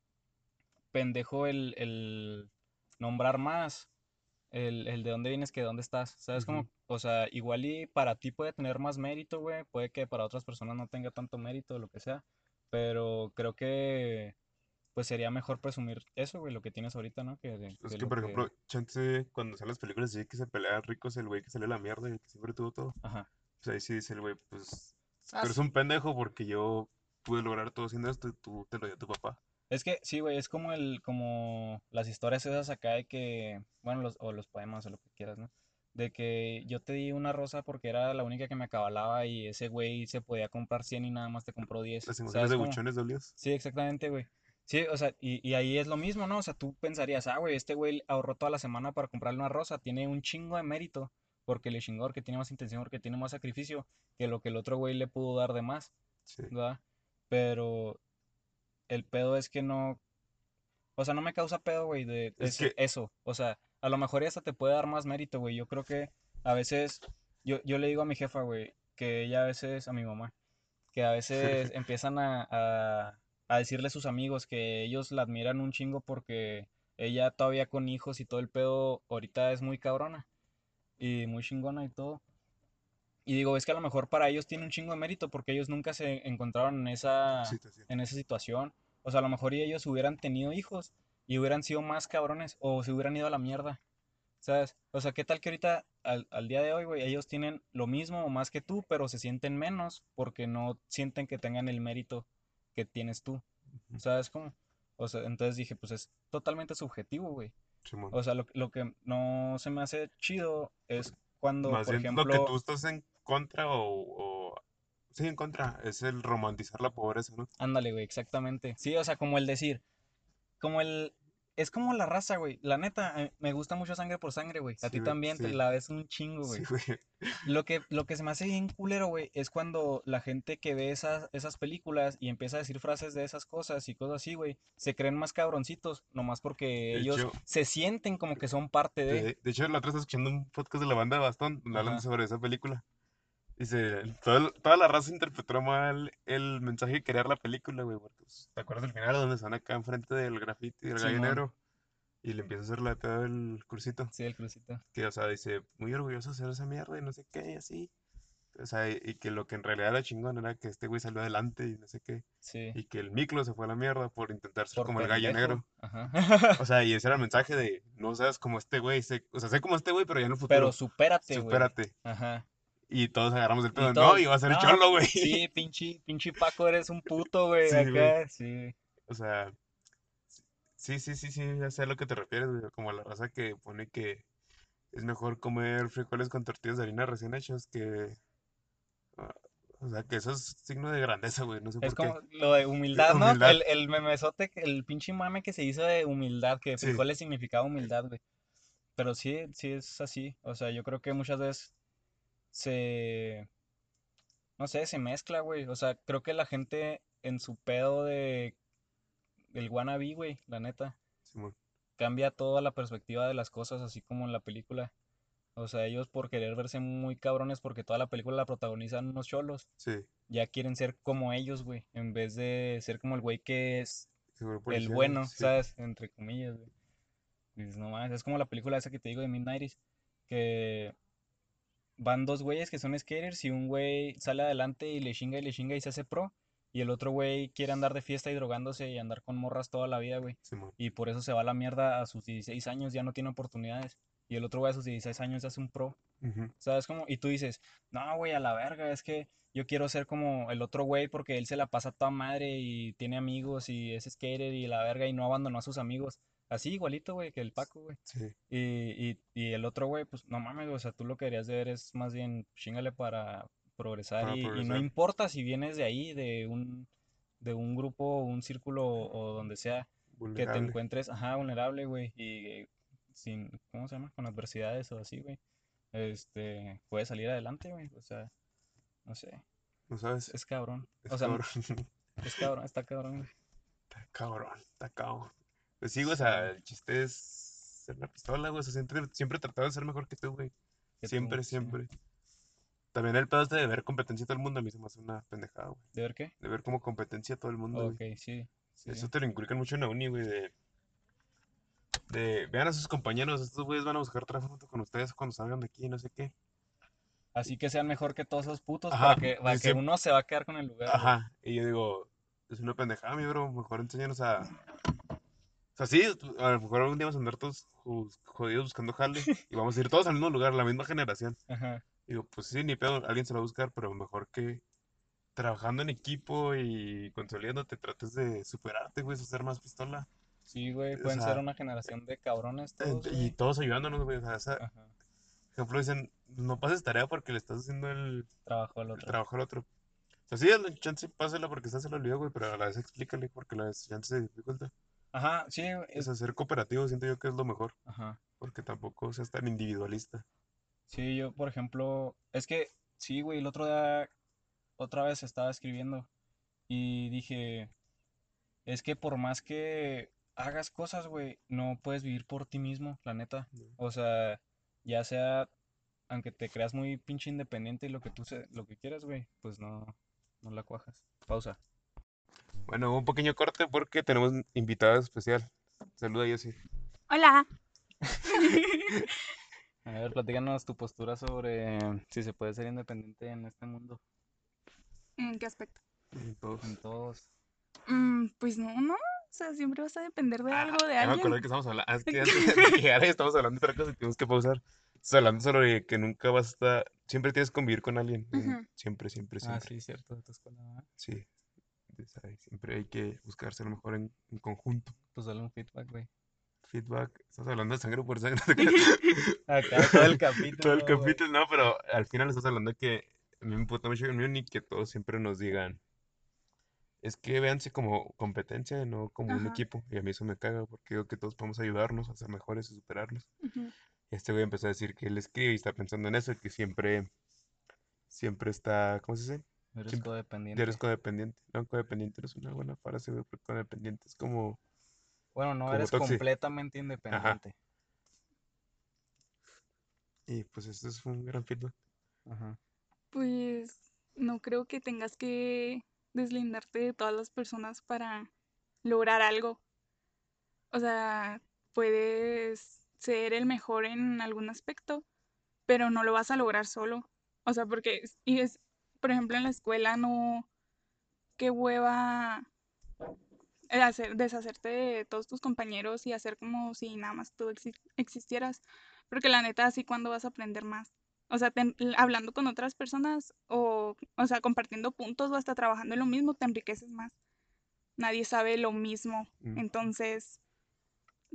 pendejo el, el nombrar más el, el de dónde vienes que de dónde estás. ¿Sabes cómo? Ujú. O sea, igual y para ti puede tener más mérito, güey. Puede que para otras personas no tenga tanto mérito, lo que sea. Pero creo que pues sería mejor presumir eso, güey, lo que tienes ahorita, ¿no? Que, de- Es de que, por que- ejemplo, Chance, cuando salen las películas, dice que se pelea rico es el güey que sale la mierda y el que siempre tuvo todo. Ajá. Pues ahí sí dice el güey, pues, Ah, tú eres un pendejo porque yo pude lograr todo haciendo esto y tú te lo dio tu papá. Es que sí, güey, es como el, como las historias esas acá de que, bueno, los, o los poemas o lo que quieras, ¿no? De que yo te di una rosa porque era la única que me acabalaba y ese güey se podía comprar 100 y nada más te compró 10. Las emociones ¿Sabes de buchones dolidos. Sí, exactamente, güey. Sí, o sea, y, y ahí es lo mismo, ¿no? O sea, tú pensarías, ah, güey, este güey ahorró toda la semana para comprarle una rosa, tiene un chingo de mérito, porque le chingó, porque tiene más intención, porque tiene más sacrificio que lo que el otro güey le pudo dar de más. Sí. ¿verdad? Pero el pedo es que no, o sea, no me causa pedo, güey, de Es que- eso. O sea, a lo mejor hasta te puede dar más mérito, güey. Yo creo que a veces, yo, yo le digo a mi jefa, güey, que ella a veces, a mi mamá, que a veces empiezan a, a, a decirle a sus amigos que ellos la admiran un chingo porque ella todavía con hijos y todo el pedo ahorita es muy cabrona y muy chingona y todo. Y digo, es que a lo mejor para ellos tiene un chingo de mérito porque ellos nunca se encontraron en esa, Situación. en esa situación O sea, a lo mejor ellos hubieran tenido hijos y hubieran sido más cabrones o se hubieran ido a la mierda. ¿Sabes? O sea, ¿qué tal que ahorita, al, al día de hoy, güey, ellos tienen lo mismo o más que tú, pero se sienten menos porque no sienten que tengan el mérito que tienes tú? Ujú. ¿Sabes cómo? O sea, entonces dije, pues es totalmente subjetivo, güey. O sea, lo, lo que no se me hace chido es cuando, Más por bien, lo que ejemplo, tú estás en contra o, o- Sí, en contra, es el romantizar la pobreza, ¿no? ándale, güey, exactamente. Sí, o sea, como el decir, como el... Es como la raza, güey. La neta, eh, me gusta mucho sangre por sangre, güey. A Sí, ti también te la ves un chingo, güey. Lo que, lo que se me hace bien culero, güey, es cuando la gente que ve esas, esas películas y empieza a decir frases de esas cosas y cosas así, güey, se creen más cabroncitos, nomás porque De ellos hecho, se sienten como que son parte de... de, de hecho, la otra estaba escuchando un podcast de la banda de Bastón donde hablan Ajá. sobre esa película. Dice, toda, el- toda la raza interpretó mal el mensaje quería dar la película, güey, porque pues, ¿te acuerdas del final donde están acá enfrente del graffiti del gallo Simón. negro? Y le empieza a hacer la de pedo el cursito. Sí, el crucito. Que, o sea, dice, muy orgulloso de hacer esa mierda y no sé qué, y así. O sea, y, que lo que en realidad era chingón era que este güey salió adelante y no sé qué. Sí. Y que el Miklo se fue a la mierda por intentar ser Por como el gallo negro. Ajá. O sea, y ese era el mensaje de, no seas como este güey, sé- o sea, sé como este güey, pero ya en el Pero supérate, güey. supérate. Ajá. Y todos agarramos el pedo, no, todos, iba a ser no, cholo, güey. Sí, pinche, pinche Paco, eres un puto, güey, Sí, güey. acá, sí. O sea, sí, sí, sí, sí, ya sé a lo que te refieres, güey. Como la raza que pone que es mejor comer frijoles con tortillas de harina recién hechos que... O sea, que eso es signo de grandeza, güey, no sé Es por qué. como lo de humildad, ¿no? Humildad. El, el memesote, el pinche mame que se hizo de humildad, que Sí. frijoles significaba humildad, güey. Pero sí, sí es así. O sea, yo creo que muchas veces se, no sé, se mezcla, güey. O sea, creo que la gente en su pedo de del wannabe, güey, la neta, Simón. cambia toda la perspectiva de las cosas, así como en la película. O sea, ellos por querer verse muy cabrones porque toda la película la protagonizan unos cholos, Sí, ya quieren ser como ellos, güey, en vez de ser como el güey que es el bueno, sí. ¿sabes? Entre comillas, güey. Dices, no mames, es como la película esa que te digo de Midnighties, que van dos güeyes que son skaters y un güey sale adelante y le chinga y le chinga y se hace pro, y el otro güey quiere andar de fiesta y drogándose y andar con morras toda la vida, güey. Y por eso se va a la mierda a sus 16 años, ya no tiene oportunidades. Y el otro güey a sus 16 años hace un pro. ¿Sabes cómo? Y tú dices, no, güey, a la verga, es que yo quiero ser como el otro güey porque él se la pasa toda madre y tiene amigos y es skater y la verga y no abandonó a sus amigos. Así igualito, güey, que el Paco, güey. Sí, Y, y, y el otro güey, pues no mames, güey, o sea, tú lo que deberías de ver es más bien chingale para progresar Para y, y no importa si vienes de ahí, de un, de un grupo, un círculo o donde sea, que te encuentres, ajá, vulnerable, güey, y sin, ¿cómo se llama? Con adversidades o así, güey. Este, puedes salir adelante, güey, o sea, no sé, ¿No sabes? es cabrón. Es O sea, cabrón. es cabrón, está cabrón, güey. Está cabrón, está cabrón. Pues sí, güey, o sea, el chiste es ser la pistola, güey. O sea, siempre, siempre tratar de ser mejor que tú, güey. Tú, Siempre, sí. siempre. También el pedo este de ver competencia a todo el mundo a mí se me hace una pendejada, güey. ¿De ver qué? De ver como competencia a todo el mundo, güey. Ok, sí, sí. Eso te lo inculcan mucho en la uni, güey, de... De, vean a sus compañeros, estos güeyes van a buscar trabajo con ustedes cuando salgan de aquí, no sé qué. Así que sean mejor que todos esos putos Ajá, para que, para que uno se va a quedar con el lugar, güey. Ajá, y yo digo, es una pendejada, mi bro, mejor enséñanos a... O sea, sí, a lo mejor algún día vamos a andar todos jodidos buscando jale y vamos a ir todos al mismo lugar, la misma generación. Ajá. Digo, pues sí, ni pedo, alguien se lo va a buscar, pero mejor que trabajando en equipo y consolidándote trates de superarte, güey, ser más pistola. Sí, güey, O pueden sea, ser una generación de cabrones Eh, todos, Y güey. todos ayudándonos, güey. O sea, esa- Ajá. ejemplo, dicen, no pases tarea porque le estás haciendo el, Trabajo al el otro. trabajo al otro. O sea, sí, la chance pásela porque estás se lo olvidó, güey, pero a la vez explícale porque la vez chance se dificulta. Ajá, sí, es- sea, ser cooperativo siento yo que es lo mejor, ajá. porque tampoco seas tan individualista. Sí, yo, por ejemplo, es que, sí, güey, el otro día, otra vez estaba escribiendo y dije, es que por más que hagas cosas, güey, no puedes vivir por ti mismo, la neta. ¿no? O sea, ya sea, aunque te creas muy pinche independiente y lo que tú se, lo que quieras, güey, pues no, no la cuajas. Pausa. Bueno, un pequeño corte porque tenemos un invitado especial. Saluda, Jessy. Hola. A ver, platícanos tu postura sobre si se puede ser independiente en este mundo, ¿En qué aspecto? Y todos. en todos. Mm, pues no, no. O sea, siempre vas a depender de Ah, algo, de ya me alguien. que estamos hablando. Es que antes de llegar ahí estamos hablando de otra cosa y tenemos que pausar. Estamos hablando sobre que nunca vas a estar. Siempre tienes que convivir con alguien. en- Ujú. Siempre, siempre, Ah, siempre. sí, cierto, de tu escuela. ¿verdad? Sí. Ahí siempre hay que buscarse lo mejor en, en conjunto. Pues dale un feedback, güey. Feedback. Estás hablando de sangre por sangre. Acá todo el capítulo. Todo el capítulo, no, pero al final estás hablando de que a mí me importa mucho el mío y que todos siempre nos digan. Es que véanse como competencia, no como un Ajá. equipo. Y a mí eso me caga porque digo que todos podemos ayudarnos a ser mejores y superarnos. Ujú. Y este güey empezó a decir que él escribe y está pensando en eso, que siempre, siempre está, ¿cómo se dice? Eres Siempre- codependiente. Eres codependiente. No, codependiente no es una buena frase, güey, porque codependiente es como, Bueno, no como eres completamente independiente. y pues eso es un gran feedback. Ajá. Pues no creo que tengas que deslindarte de todas las personas para lograr algo. O sea, puedes ser el mejor en algún aspecto, pero no lo vas a lograr solo. O sea, porque, y es, por ejemplo, en la escuela no, qué hueva hacer, deshacerte de todos tus compañeros y hacer como si nada más tú exi- existieras. Porque la neta, así cuando vas a aprender más. O sea, te hablando con otras personas o, o sea, compartiendo puntos o hasta trabajando en lo mismo, te enriqueces más. Nadie sabe lo mismo. Mm. Entonces,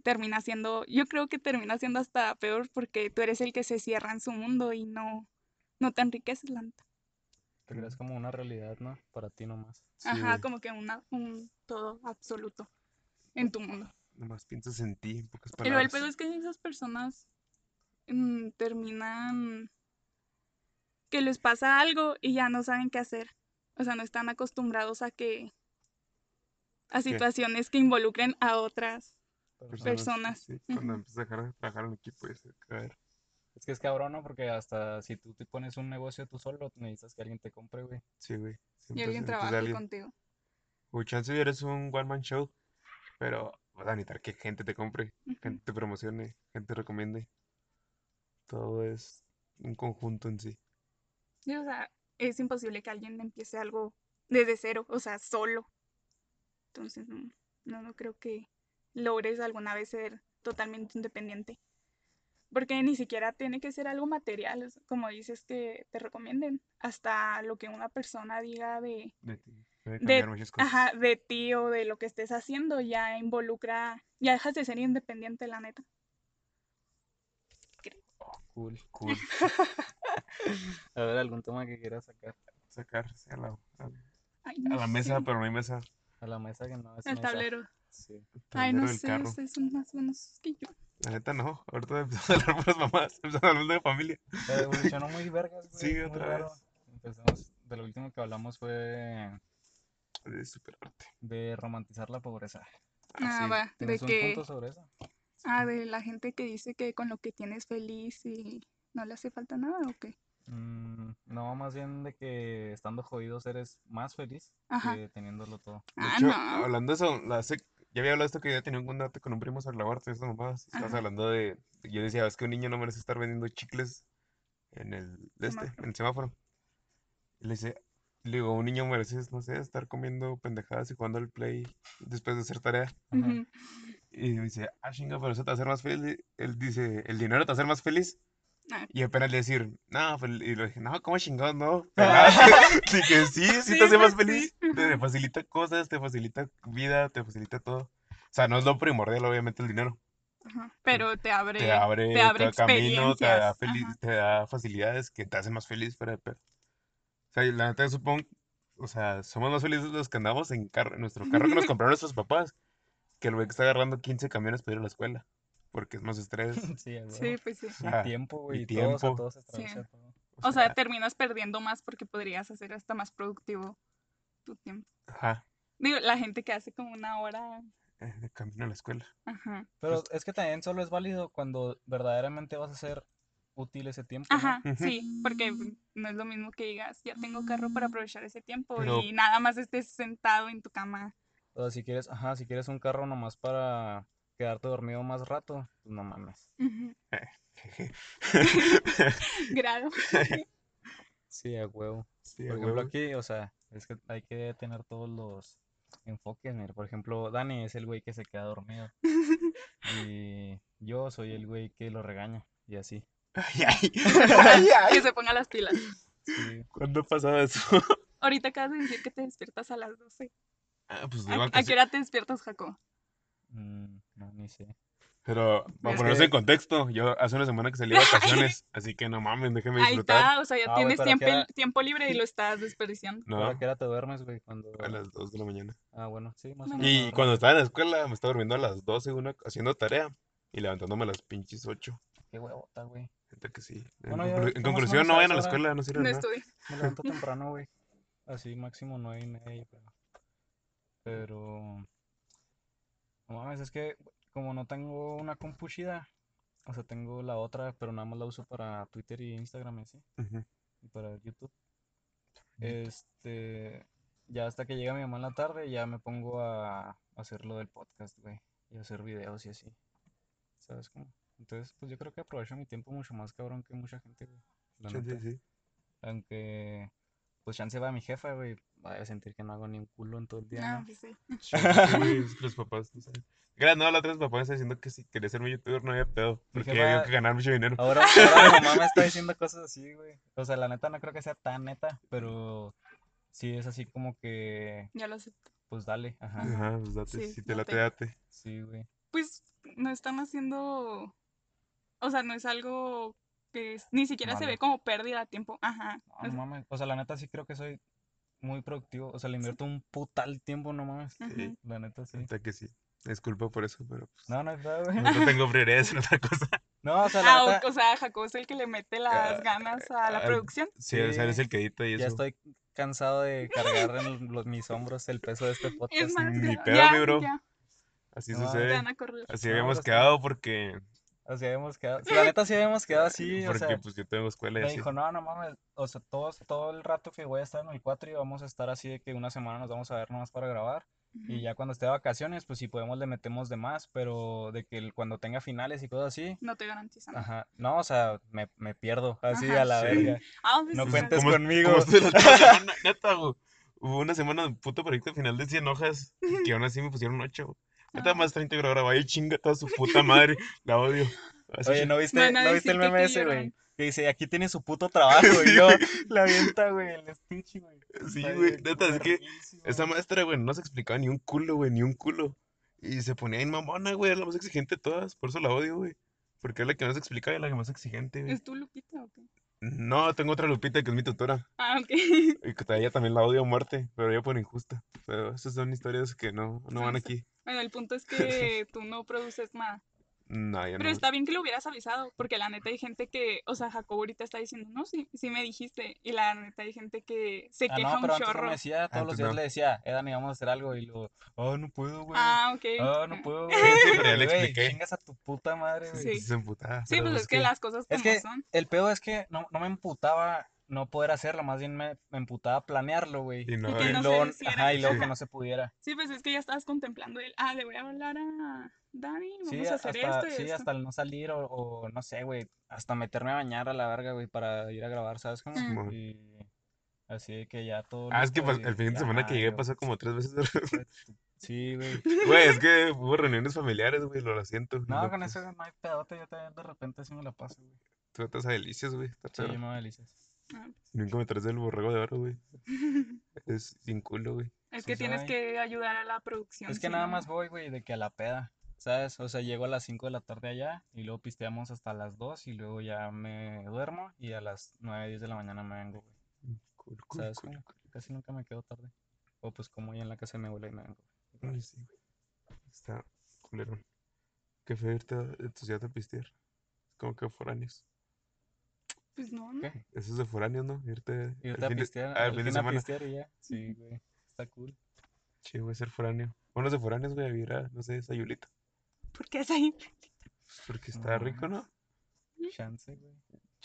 termina siendo, yo creo que termina siendo hasta peor porque tú eres el que se cierra en su mundo y no, no te enriqueces, la neta. Te creas como una realidad, ¿no? Para ti nomás. Sí, Ajá, güey, como que una, un todo absoluto en tu mundo. Nomás piensas en ti, en pocas Y luego el palabras. pedo es que esas personas mm, terminan que les pasa algo y ya no saben qué hacer. O sea, no están acostumbrados a que a ¿Qué? situaciones que involucren a otras. Personas. Personas. Sí, cuando empiezas a dejar de trabajar en equipo y se caer. Es que es cabrón, ¿no? Porque hasta si tú te pones un negocio tú solo, necesitas que alguien te compre, güey. Sí, güey. Y alguien trabaje alguien. contigo. O chance y eres un one man show, pero vas a necesitar que gente te compre, gente te promocione, gente te recomiende. Todo es un conjunto en sí. Sí, o sea, es imposible que alguien empiece algo desde cero, o sea, solo. Entonces, no, no, no creo que logres alguna vez ser totalmente independiente. Porque ni siquiera tiene que ser algo material, como dices que te recomienden. Hasta lo que una persona diga de, De ti. Puede de, cambiar muchas cosas. ajá, de ti o de lo que estés haciendo, ya involucra, ya dejas de ser independiente, la neta. Cool. Cool. A ver, algún tema que quieras sacar Sacarse a la, a, Ay, a no la mesa, pero no hay mesa. a la mesa que no es El mesa. tablero. Sí. Ay, no sé, carro. ustedes son más buenos que yo. La neta no. Ahorita empezamos a hablar por las mamás. Empezamos hablando de familia. Evolucionó muy vergas, güey. Sí, otra raro. vez. Empezamos, de lo último que hablamos fue De superarte. de romantizar la pobreza. Ah, sí. va, de ¿Tienes un que, punto sobre eso? ah, de la gente que dice que con lo que tienes feliz y no le hace falta nada, ¿o qué? Mm, no, más bien de que estando jodidos eres más feliz Ajá. que teniéndolo todo. De Ah, hecho, no. hablando de eso, la sec- ya había hablado de esto que ya tenía un contacto con un primo sobre la esas mamás. Estabas Ajá. hablando de. Yo decía, es que un niño no merece estar vendiendo chicles en el. de este, Semáforo. en el semáforo. Y le dice, le digo, un niño merece, no sé, estar comiendo pendejadas y jugando al play después de hacer tarea. Ajá. Y me dice, ah, chinga, pero eso te va a hacer más feliz. Él dice, ¿el dinero te va a hacer más feliz? Ah, Y apenas le decir, no, fel-", y le dije, no, ¿cómo chingados, no? Pelate". Dije, sí, sí Sí, te hace más pues feliz. sí. Te facilita cosas, te facilita vida, te facilita todo. O sea, no es lo primordial, obviamente, el dinero. Ajá. Pero te Te abre, abre, te abre camino, te da, feliz, te da facilidades que te hacen más feliz de pedo. O sea, la neta, supongo, o sea, somos más felices los que andamos en carro, en nuestro carro que nos compraron nuestros papás, que el güey que está agarrando 15 camiones para ir a la escuela, porque es más estrés. Sí, a Sí, pues sí. Y Ajá, tiempo, güey. y tiempo. todo se Sí. traduce a todo. O O sea, sea, terminas perdiendo más porque podrías hacer hasta más productivo tu tiempo. ajá, Digo, la gente que hace como una hora. eh, de camino a la escuela. Ajá. Pero es que también solo es válido cuando verdaderamente vas a ser útil ese tiempo, ¿no? Ajá, sí, porque no es lo mismo que digas, ya tengo carro para aprovechar ese tiempo Pero- y nada más estés sentado en tu cama. O sea, si quieres, ajá, si quieres un carro nomás para quedarte dormido más rato, pues no mames. Grado. Sí, a huevo. Sí, Por a ejemplo, huevo. aquí, o sea, es que hay que tener todos los enfoques. Mira, por ejemplo, Dani es el güey que se queda dormido. Y yo soy el güey que lo regaña. Y así. Ay, ay, ay, ay. Que se ponga las pilas. Sí. ¿Cuándo pasaba eso? Ahorita acabas de decir que te despiertas a las 12. Ah, pues de ¿A, a qué hora te despiertas, Jaco? Mm, no, ni sé. Pero, para Es ponerse que- en contexto, yo hace una semana que salí de vacaciones, así que no mames, déjeme Ahí disfrutar. está, o sea, ya Ah, tienes tiempo, tiempo libre y lo estás desperdiciando. No, ¿Ahora qué hora te duermes, güey? Cuando... a las 2 de la mañana. Ah, bueno, sí, más o No. menos. Y cuando estaba en la escuela, me estaba durmiendo a las 12, una, haciendo tarea y levantándome a las pinches 8. Qué huevota, güey. Gente que sí. En, Bueno, conclusión, no vayan a la escuela, no sirve No nada. estudio. Me levanto temprano, güey. Así, máximo nueve y media, pero... Pero... No mames, es que como no tengo una compu chida, o sea, tengo la otra, pero nada más la uso para Twitter y Instagram y así, Ujú. y para YouTube. Este... Ya hasta que llega mi mamá en la tarde, ya me pongo a hacer lo del podcast, güey. Y hacer videos y así. ¿Sabes cómo? Entonces, pues yo creo que aprovecho mi tiempo mucho más cabrón que mucha gente, güey. La Sí, sí, neta. sí. Aunque, pues chance va mi jefa, güey. Vaya a sentir que no hago ni un culo en todo el día, ¿no? pues sí. Sí, güey, es que los papás, no saben. Gra- No, la otra vez papá me está diciendo que si quería ser mi youtuber no había pedo, porque había que ganar mucho dinero. Ahora, ahora mi mamá me está diciendo cosas así, güey. O sea, la neta no creo que sea tan neta, pero sí es así como que, Ya lo acepto. pues dale, ajá. Ajá, pues date, Sí, si te late, date. date. Sí, güey. Pues no están haciendo. O sea, no es algo que es- ni siquiera se ve como pérdida de tiempo. Ajá. No, o no sea, mames. O sea, la neta sí creo que soy muy productivo. O sea, le invierto un putal tiempo, no mames. ujú. La neta sí. Neta que sí. Disculpa por eso, pero pues, No, no hay pedo, güey. no tengo prioridades en otra cosa. No, o sea, la Ah, neta, o, sea, Jacob es el que le mete las Ah, ganas a la ah, producción. Sí, o sea, eres Sí. el que edita y ya eso. estoy cansado de cargar en los, mis hombros el peso de este Es podcast. más, Ni ya, pedo, ya, mi bro. ya, Así No, sucede. Así No, habíamos quedado porque, Así habíamos quedado. Sí, la neta sí habíamos quedado así, o porque sea, pues yo tengo escuela y me así. dijo, no, no mames, o sea, todos, todo el rato que voy a estar en el 4 y vamos a estar así de que una semana nos vamos a ver nomás para grabar. Y Ujú. ya cuando esté de vacaciones, pues si podemos le metemos de más, pero de que el- cuando tenga finales y cosas así, No te garantizan. ajá, no, o sea, me, me pierdo así Ajá. a la Sí. verga. Ah, pues No sí, cuentes ¿sabes? conmigo. Semana, neta. Hubo una semana de puto proyecto final de 100 hojas que aún así me pusieron 8. Ah. más 30 pero grababa y chinga toda su puta madre. La odio. Así Oye, ¿no viste, ¿no viste el meme ese, güey? Que dice, aquí tiene su puto trabajo, y yo, la avienta, güey, el Stitch, güey. Sí, güey, neta, es que Esa maestra, güey, no se explicaba ni un culo, güey, ni un culo. Y se ponía en mamona, güey, era la más exigente de todas. Por eso la odio, güey. Porque es la que más explicaba y la que más exigente, güey. ¿Es tu Lupita o qué? No, tengo otra Lupita que es mi tutora. Ah, ok. Y que a ella también la odio a muerte, pero ella por injusta. Pero esas son historias que no, no van aquí. Bueno, el punto es que tú no produces nada. No, ya Pero no. está bien que lo hubieras avisado, porque la neta hay gente que, o sea, Jacobo ahorita está diciendo, no, sí, sí me dijiste. Y la neta hay gente que se Ah, queja no, un pero antes no chorro. me decía, todos los Antes días no. le decía, eh, Dani, vamos a hacer algo, y luego, ah, no puedo, güey. Ah, ok. Ah, no puedo, güey. Sí, pero ya le Güey, expliqué. chingas a tu puta madre, güey. Sí. Sí, se emputaba, Sí, pero pues es que las cosas Es como que son. el pedo es que no, no me emputaba no poder hacerlo, más bien me, me emputaba planearlo, güey. Y no, que Y no se luego, hiciera. ajá, y luego que no se pudiera. Sí, pues es que ya estabas contemplando el, ah, le voy a hablar a Dani, vamos Sí, a hacer hasta, esto y sí, esto. hasta el no salir o, o no sé, güey, hasta meterme a bañar a la verga, güey, para ir a grabar, ¿sabes cómo? Simón. Y así de que ya todo Ah, es que y- el fin de semana que llegué yo, pasó como tres veces. Sí, güey. Güey, es que hubo reuniones familiares, güey, lo siento. No, no, con pues, eso no hay pedote, yo también de repente sí me la paso, güey. Tú estás a delicias, güey. está Sí, yo me delicias. Ah, nunca me traes del borrego de oro, güey. Es sin culo, güey. Es Sí que tienes soy. que ayudar a la producción. Es que nada más voy, güey, de que a la peda, ¿sabes? O sea, llego a las 5 de la tarde allá y luego pisteamos hasta las 2 y luego ya me duermo y a las 9, 10 de la mañana me vengo, güey. Cool, cool, ¿Sabes? cool, cómo? cool. Casi nunca me quedo tarde. O pues como ya en la casa de mi abuela y me vengo. Ay, sí, güey. Está culerón. Qué feo irte a de tu ciudad a pistear. Es como que foráneos. Pues no, no. ¿Qué? Eso es de foráneos, ¿no? Irte, Irte al a fin de- pistear, al al fin de fin a semana. pistear y ya. Sí, güey. Está cool. Che, güey, ser foráneo. Bueno, de foráneos, güey, a vivir a, no sé, Sayulita. ¿Por qué es ahí? Pues porque está No rico, ¿no? Chance, güey.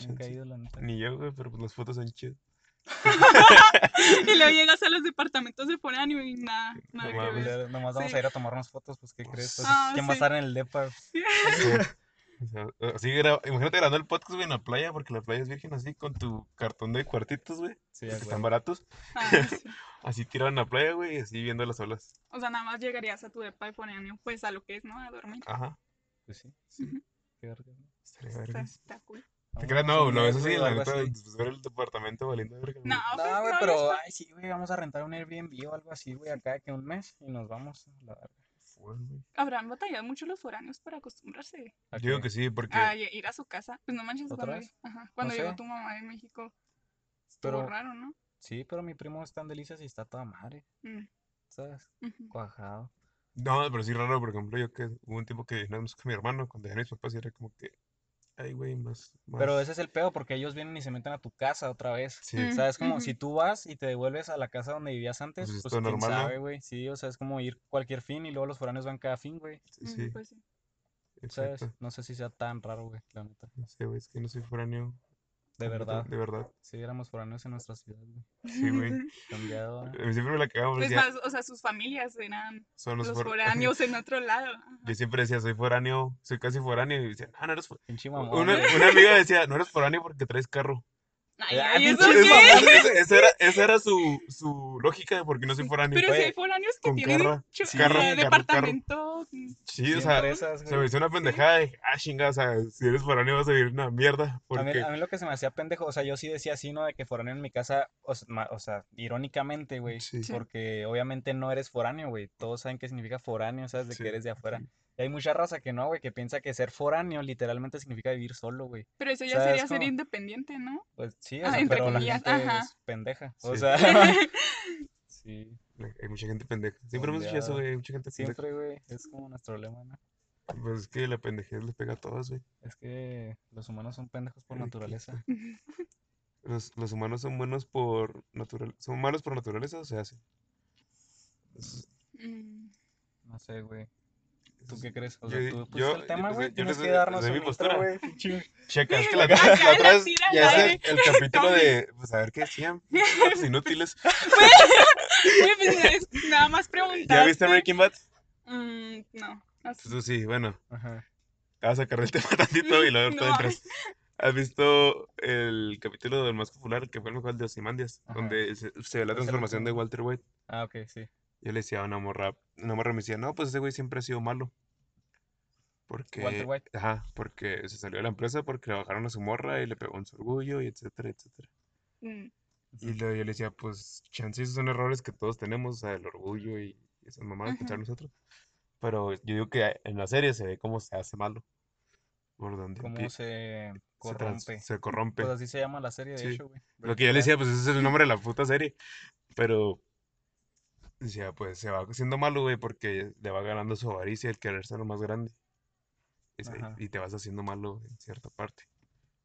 Nunca he ido, la neta. Ni yo, güey, pero pues las fotos son chidas. y luego llegas a los departamentos de foráneo y nada, nada No que mames. ver. Nomás vamos Sí. a ir a tomarnos fotos, pues, ¿qué crees? Pues, Ah, ¿quién va a sí. estar en el depa? O sea, así gra- imagínate grabando el podcast, güey, en la playa, porque la playa es virgen, así con tu cartón de cuartitos, güey, Sí, que a están baratos, Ah, sí. así tirado en la playa, güey, y así viendo las olas. O sea, nada más llegarías a tu depa de foráneo, pues a lo que es, ¿no? A dormir. Ajá, Pues sí. Ujú. qué verga, ¿no? estaría Está, cool. Te creas, no, un lo ves mes, así, güey, o la neta, después ver el departamento valiendo verga. No, pues No, güey, no, pero, no. ay, sí, güey, vamos a rentar un Airbnb o algo así, güey, acá que un mes y nos vamos. a la verga. Güey. Habrán batallado mucho los foráneos para acostumbrarse ¿A Yo digo que sí, porque a ir a su casa. Pues no manches, ¿Otra cuando, vez? ajá, cuando No llegó sé. tu mamá de México, estuvo Pero- raro, ¿no? Sí, pero mi primo está en Delicias y está toda madre, Mm, ¿sabes? ujú. Cuajado. No, pero sí raro, por ejemplo, yo que hubo un tiempo que nos con mi hermano, cuando ya mis papás, y era como que, ay, güey, más, Pero ese es el pedo porque ellos vienen y se meten a tu casa otra vez. Sí, Mm. ¿Sabes? Como si tú vas y te devuelves a la casa donde vivías antes, Pues es pues quién normal, ¿no? sabe, güey. Sí, o sea, es como ir cualquier fin y luego los foráneos van cada fin, güey. sí, sí, Pues sí. ¿Sabes? No sé si sea tan raro, güey, la neta. No sé, güey, es que no soy foráneo. De verdad. De verdad. Sí, éramos foráneos en nuestra ciudad, güey. Sí, güey. Cambiado. A mí siempre me la cagaba, Pues decía, más, o sea, sus familias eran son los los for- foráneos en otro lado. ajá. Yo siempre decía, soy foráneo, soy casi foráneo, y decía, no, no eres foráneo. Una, una amiga decía, no eres foráneo porque traes carro. Ay, Ah, esa, era, esa era su, su lógica de por qué no soy foráneo. Pero si hay foráneos que con tienen carro, chu- sí, carro, carro, carro. departamento. Sí, o sea, empresas, se me hizo una pendejada de, ah, chinga, o sea, si eres foráneo vas a vivir una mierda. A mí, Porque, a mí lo que se me hacía pendejo, o sea, yo sí decía así, ¿no? De que foráneo en mi casa, o, s- ma- o sea, irónicamente, güey, Sí. Sí. porque obviamente no eres foráneo, güey, todos saben qué significa foráneo, ¿sabes? De Sí, que eres de afuera. sí. Hay mucha raza que no, güey, que piensa que ser foráneo literalmente significa vivir solo, güey. Pero eso ya ¿Sabes sería ser independiente, ¿no? Pues sí, o Ah, sea, entre pero la gente ajá. es pendeja, o sea, sí, hay mucha gente pendeja. Siempre hemos dicho eso, güey, hay mucha gente pendeja. siempre, güey, es como nuestro lema, ¿no? Pues es que la pendejez le pega a todos, güey. Es que los humanos son pendejos por Ay, naturaleza. Los, los humanos son buenos por natural, son malos por naturaleza o se hacen. Es- Mm, No sé, güey. ¿Tú qué crees? O sea, tú pusiste yo el tema, güey. yo Tienes que darnos mi postura. güey. Checa, es que la, Acá la la otra vez ya es el, capítulo de, pues a ver qué decían, vatos inútiles. Güey, pues es nada más preguntar. ¿Ya viste Breaking Bad? Mm, no. Tú sí, bueno, Ajá. te vas a sacar el tema tantito y luego tú No. entras. ¿Has visto el capítulo del más popular, que fue el mejor de Ozymandias, Ajá. donde se, se ve la transformación de. Walter White? Ah, ok, sí. Yo le decía a una morra, una morra me decía, no, pues ese güey siempre ha sido malo. Porque, Walter White. ajá, porque se salió de la empresa porque le bajaron a su morra y le pegó en su orgullo y etcétera, etcétera. Mm, Y luego yo le decía, pues, chance esos son errores que todos tenemos, o sea, el orgullo y esas mamadas echar nosotros. Pero yo digo que en la serie se ve cómo se hace malo. Por donde Cómo se se, corrompe. se corrompe. Pues así se llama la serie, de Sí. hecho, güey. Lo que yo le decía, pues ese es el nombre de la puta serie. Pero decía, pues se va haciendo malo, güey, porque le va ganando su avaricia el querer ser lo más grande. Y, se- Ajá. y te vas haciendo malo en cierta parte.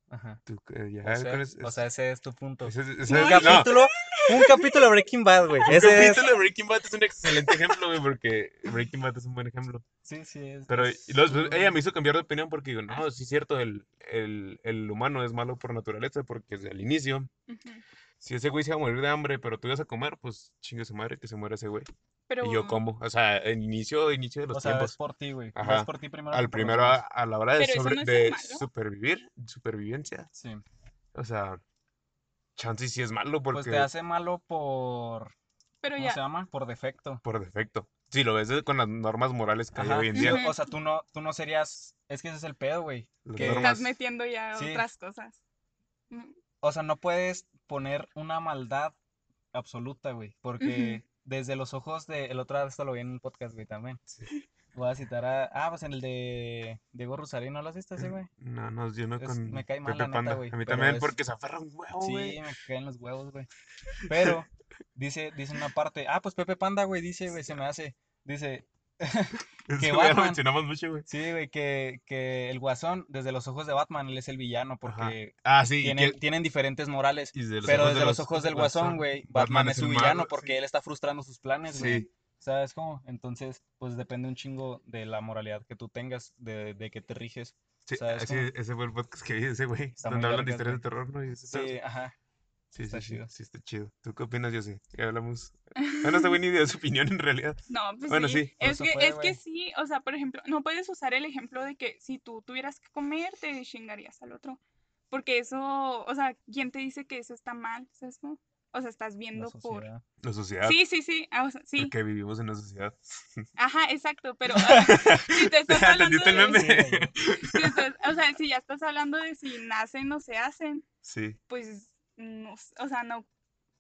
Bad. Ajá. Tú, eh, ya, O sea, ¿cuál es- o es- sea, ese es tu punto. ese es- ese No, es- Un yo- no, capítulo, un capítulo de Breaking Bad, güey. un Ese es. capítulo de Breaking Bad es un excelente ejemplo, güey, porque Breaking Bad es un buen ejemplo. Sí, sí, es. Pero es tu- ella me hizo cambiar de opinión porque digo, no, sí es cierto, el, el, el humano es malo por naturaleza, porque desde el inicio, ujú. Si ese güey se iba a morir de hambre, pero tú ibas a comer, pues chingue su madre que se muera ese güey. Pero, Y yo como, o sea, el inicio, inicio de los O sea, es tiempos. por ti, güey. Ajá. Es por ti primero. Al primero a, a la hora de, sobre- no de supervivir, supervivencia. Sí. O sea, chance sí es malo Pues porque te hace malo por. pero ¿Cómo ya, se llama? Por defecto. por defecto. Si lo ves de- con las normas morales que hay Ajá. hoy en día. O sea, tú no, tú no serías. Es que ese es el pedo, güey. que- normas- estás metiendo ya Sí. otras cosas. O sea, no puedes poner una maldad absoluta, güey. Porque desde los ojos de. El otro día esto lo vi en un podcast, güey, también. Sí. Voy a citar a. Ah, pues en el de Diego Rosarín, ¿no lo has visto ese, güey? No, no, yo no Es- con me cae mal, Pepe la neta, Panda. güey, A mí también es- porque se aferra un huevo, güey. Sí, me caen los huevos, güey. Pero, dice, dice una parte. Ah, pues Pepe Panda, güey, dice, güey, se me hace. Dice, que ya lo Batman- mencionamos mucho, güey. sí, güey, que, que el guasón, desde los ojos de Batman, él es el villano, porque Ah, sí, tienen, que- tienen diferentes morales. de Pero desde de los ojos del guasón, güey, Batman, es su villano malo, porque sí. él está frustrando sus planes, güey. Sí, ¿Sabes cómo? Entonces, pues depende un chingo de la moralidad que tú tengas, de, de que te riges. sí, ¿Sabes ese fue el podcast que vi ese güey, donde hablan de historias de terror, ¿no? Y. Sí, ajá. Sí, está sí, sí, chido. sí, está chido. ¿Tú qué opinas, José? Ya hablamos Bueno, este güey ni dio su opinión en realidad. No, pues Bueno, sí. sí. Es que, es que sí, o sea, por ejemplo, no puedes usar el ejemplo de que si tú tuvieras que comer, te chingarías al otro. Porque eso, o sea, ¿quién te dice que eso está mal? ¿Sabes cómo? O sea, estás La viendo por... La sociedad. Sí, sí, sí, ah, o sea, sí. Porque vivimos en una sociedad. Ajá, exacto, pero si te estás hablando ¿Entendiste el de... meme? Sí, güey. si estás- o sea, si ya estás hablando de si nacen o se hacen, Sí. pues, no, o sea, no,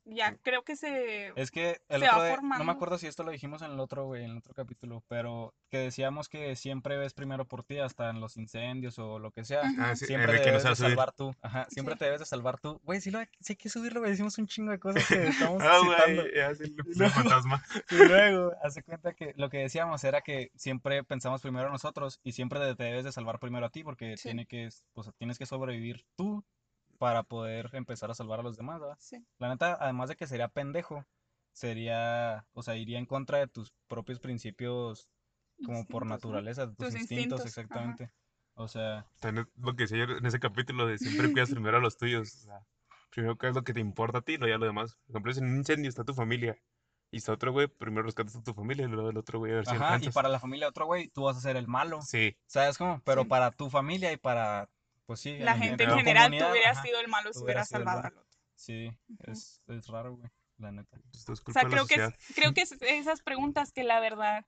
ya creo que se... Es que el Se va otro no me acuerdo si esto lo dijimos en el otro, güey, en el otro capítulo, pero que decíamos que siempre ves primero por ti, hasta en los incendios o lo que sea. Ah, sí, Siempre te no debes de salvar tú. Ajá, siempre Sí. te debes de salvar tú. Güey, sí, lo, sí hay que subirlo, güey. Decimos un chingo de cosas que estamos Ah, citando. güey, ya, sí, el Y luego- fantasma. Y luego, hace cuenta que lo que decíamos era que siempre pensamos primero nosotros y siempre te debes de salvar primero a ti porque Sí. tiene que, pues, tienes que sobrevivir tú para poder empezar a salvar a los demás, ¿verdad? Sí. La neta, además de que sería pendejo, sería, o sea, iría en contra de tus propios principios como por Instintos, ¿no? naturaleza, de tus Tus instintos, instintos, ajá. exactamente. O sea, También lo que decía yo en ese capítulo de siempre cuidas primero a los tuyos. O sea, primero qué es lo que te importa a ti y luego ya lo demás. Por ejemplo, si en un incendio está tu familia y está otro güey, primero rescatas a tu familia y luego el otro güey a ver si ajá, y para la familia de otro güey, tú vas a ser el malo, Sí, ¿sabes cómo? Pero Sí. para tu familia y para, pues sí, La en- gente en general, tú comunidad, hubieras ajá, sido el malo si hubieras salvado al otro. Sí, es, es raro, güey, la neta. esto es O sea, de la creo que, es, creo que es esas preguntas que la verdad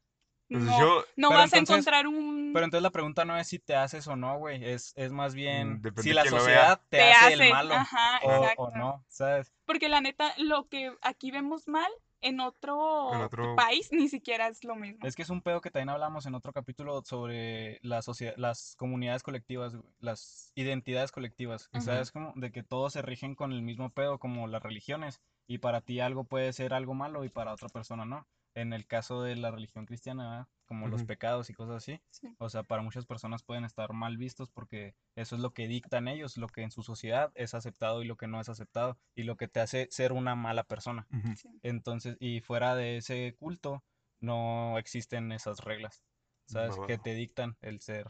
Pues no, yo, no vas a encontrar un... Pero entonces la pregunta no es si te haces o no, güey, es, es más bien Mm, depende si la sociedad te, te hace, hace, el malo ajá, o, exacto. o no, ¿sabes? Porque la neta, lo que aquí vemos mal, en otro, En otro- país ni siquiera es lo mismo. Es que es un pedo que también hablamos en otro capítulo sobre la sociedad, las comunidades colectivas, las identidades colectivas, que Ujú. sabes como de que todos se rigen con el mismo pedo como las religiones y para ti algo puede ser algo malo y para otra persona no. En el caso de la religión cristiana, como los pecados y cosas así, Sí. o sea, para muchas personas pueden estar mal vistos porque eso es lo que dictan ellos, lo que en su sociedad es aceptado y lo que no es aceptado y lo que te hace ser una mala persona. Sí. Entonces, y fuera de ese culto, no existen esas reglas, ¿sabes? Que te dictan el ser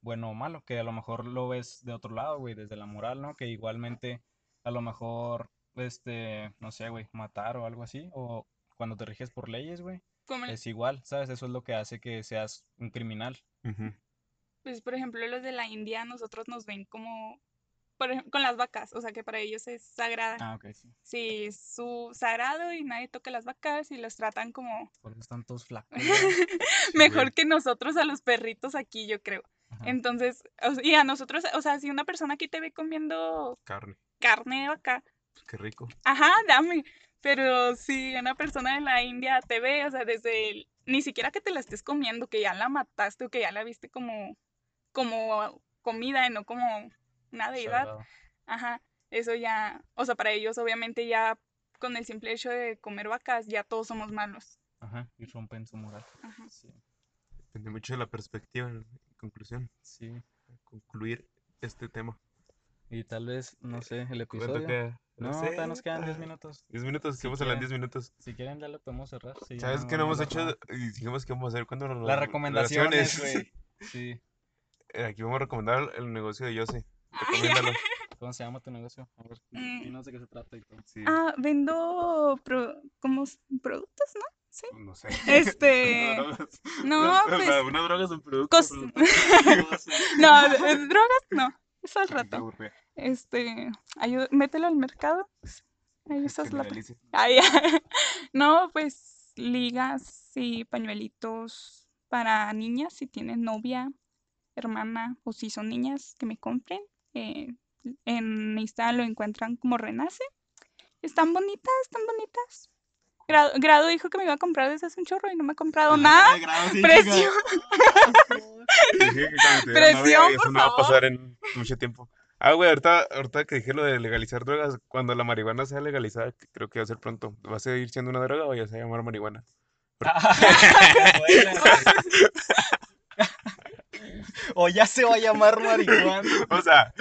bueno o malo, que a lo mejor lo ves de otro lado, güey, desde la moral, ¿no? Que igualmente, a lo mejor, este, no sé, güey, matar o algo así, o cuando te riges por leyes, güey, Como el- es igual, ¿sabes? Eso es lo que hace que seas un criminal. Pues, por ejemplo, los de la India, nosotros nos ven como, por ejemplo, con las vacas, o sea, que para ellos es sagrada. Ah, ok, sí. Sí, es su sagrado y nadie toca las vacas y los tratan como Por eso están todos flacos. mejor que nosotros a los perritos aquí, yo creo. Ajá. Entonces, o sea, y a nosotros, o sea, si una persona aquí te ve comiendo Carne. carne de vaca, Qué rico. ajá, dame. Pero si una persona de la India te ve, o sea, desde el, ni siquiera que te la estés comiendo, que ya la mataste o que ya la viste como, como comida y no como una deidad, ajá, eso ya, o sea, para ellos obviamente ya con el simple hecho de comer vacas, ya todos somos malos. Ajá, y rompen su moral. Ajá. Sí, Depende mucho de la perspectiva, en conclusión. sí. Concluir este tema. Y tal vez, no sé, el ¿Cuánto episodio. queda? No, sé, todavía nos quedan 10 ah, minutos. 10 minutos, Si hablando quieren. 10 minutos. Si quieren, ya lo podemos cerrar. sí, ¿Sabes no qué no hemos vamos a hecho? Y dijimos que vamos a hacer cuando nos Las recomendaciones, güey. Sí. Eh, Aquí vamos a recomendar el negocio de Yose. Recomiéndalo. ¿Cómo se llama tu negocio? A ver, Mm. dinos de qué se trata y todo. Sí, Ah, vendo pro- como productos, ¿no? Sí. no sé. Este, no, O pues, sea, una droga es un producto. cos- no, drogas no, eso al rato. Este, ayú- mételo al mercado. pues, Ahí usas la... Ah, ya. No, pues ligas y pañuelitos para niñas si tienen novia, hermana o si son niñas que me compren. Eh, en Instagram lo encuentran como Renace. Están bonitas, están bonitas. Grado, Grado dijo que me iba a comprar desde hace un chorro y no me ha comprado nada. Presión. Dije que cuando tuviera Presión, novia, y eso por no va a favor. pasar en mucho tiempo. Ah, güey, ahorita, ahorita que dije lo de legalizar drogas, cuando la marihuana sea legalizada, que creo que va a ser pronto, ¿va a seguir siendo una droga o ya se va a llamar marihuana? Güey. o ya se va a llamar marihuana. O sea,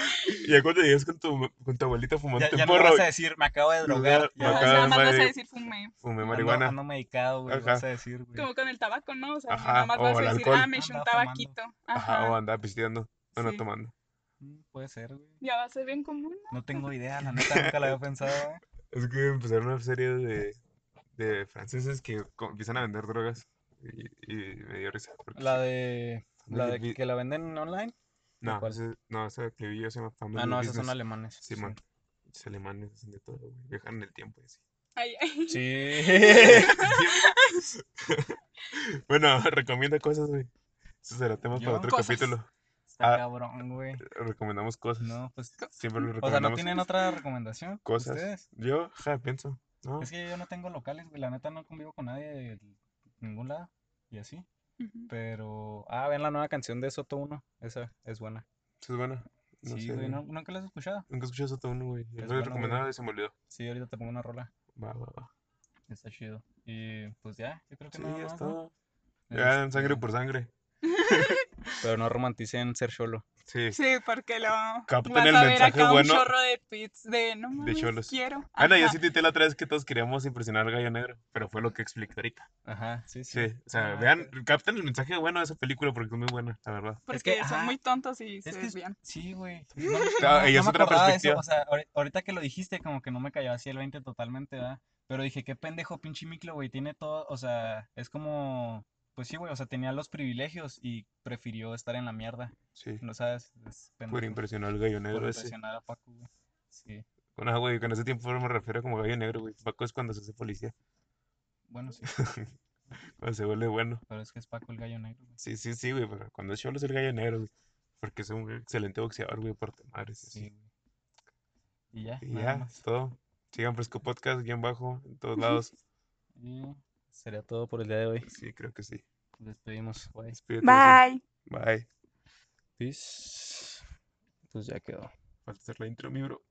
ya cuando llegues con tu, con tu abuelita fumando Ya, ya no porro, vas a decir, me acabo de drogar. Ya, acabo Nada de ya. más vas a decir fumé. fumé Ando- marihuana. Ando medicado, güey, vas a decir, güey. Como con el tabaco, ¿no? O sea, Ajá, nada más o vas a decir, alcohol. ah, me eché un Anda tabaquito. Ajá, o Ajá. andaba pisteando, o no Sí. tomando. Puede ser, güey. Ya va a ser bien común. No tengo idea, la neta nunca lo había pensado, güey. Es que empezaron una serie de, de franceses que empiezan a vender drogas. Y, y me dio risa. porque La de, la de que la venden online. No, ese, no, esa que vi yo se llama Family Ah, no, esos son alemanes. Sí, man. Los alemanes hacen de todo, güey. Viajan en el tiempo y así. Ay, ay. Sí. Bueno, recomienda cosas, güey. Eso será tema para otro Cosas. capítulo. Está Ah. cabrón, güey. Recomendamos cosas. No, pues. Siempre lo O sea, recomendamos. ¿no tienen otra recomendación? cosas. ¿Ustedes? Yo, ja, pienso. No, Es que yo no tengo locales, güey. La neta no convivo con nadie de ningún lado. Y así. Ujú. Pero. Ah, ven la nueva canción de Soto 1. Esa es buena. es bueno. No sí, sé, güey. ¿no- ¿Nunca la has escuchado? Nunca escuché eso todo uno, güey. Yo Es lo he bueno, recomendado güey. y se me olvidó. Sí, ahorita te pongo una rola. Va, va, va. Está chido. Y pues ya, yo creo que Sí, nada ya más, es ¿no? todo. Ya en sangre Este, por sangre. Pero no romanticen ser solo. Sí. Sí, porque lo Capten vas el a ver mensaje acá bueno un chorro de tweets de no mames, cholos. quiero. No, yo sí tuiteé la otra vez que todos queríamos impresionar al gallo negro, pero fue lo que expliqué ahorita. Ajá, sí, sí. Sí, o sea, Ah, vean, ok. capten el mensaje bueno de esa película porque es muy buena, la verdad. Porque que, son ajá, muy tontos y se Es que es- sí, güey. No, Ah, no- y es me otra de eso, perspectiva. O sea, ahori- ahorita que lo dijiste, como que no me cayó así el 20 totalmente, ¿verdad? Pero dije, qué pendejo, pinche Miklo, güey. Tiene todo, o sea, es como. Pues sí, güey, o sea, tenía los privilegios y prefirió estar en la mierda. Sí, ¿No sabes? Es por pendejo. impresionar al gallo Por negro ese. impresionar a Paco, güey. Sí, Bueno, ah, güey, con ese tiempo me refiero como gallo negro, güey. Paco es cuando se hace policía, bueno, sí. cuando se vuelve bueno. Pero es que es Paco el gallo negro, güey. Sí, sí, sí, güey, pero cuando es cholo es el gallo negro, güey. Porque es un excelente boxeador, güey, por y Sí, así. güey. Y ya, Y nada ya, más. todo. Sigan Fresco Podcast, guion bajo, en todos lados. Y sería todo por el día de hoy. Sí, creo que sí. Nos despedimos. Bye. Despídete, Bye. Bye. Peace. Pues ya quedó. Falta hacer la intro, mi bro.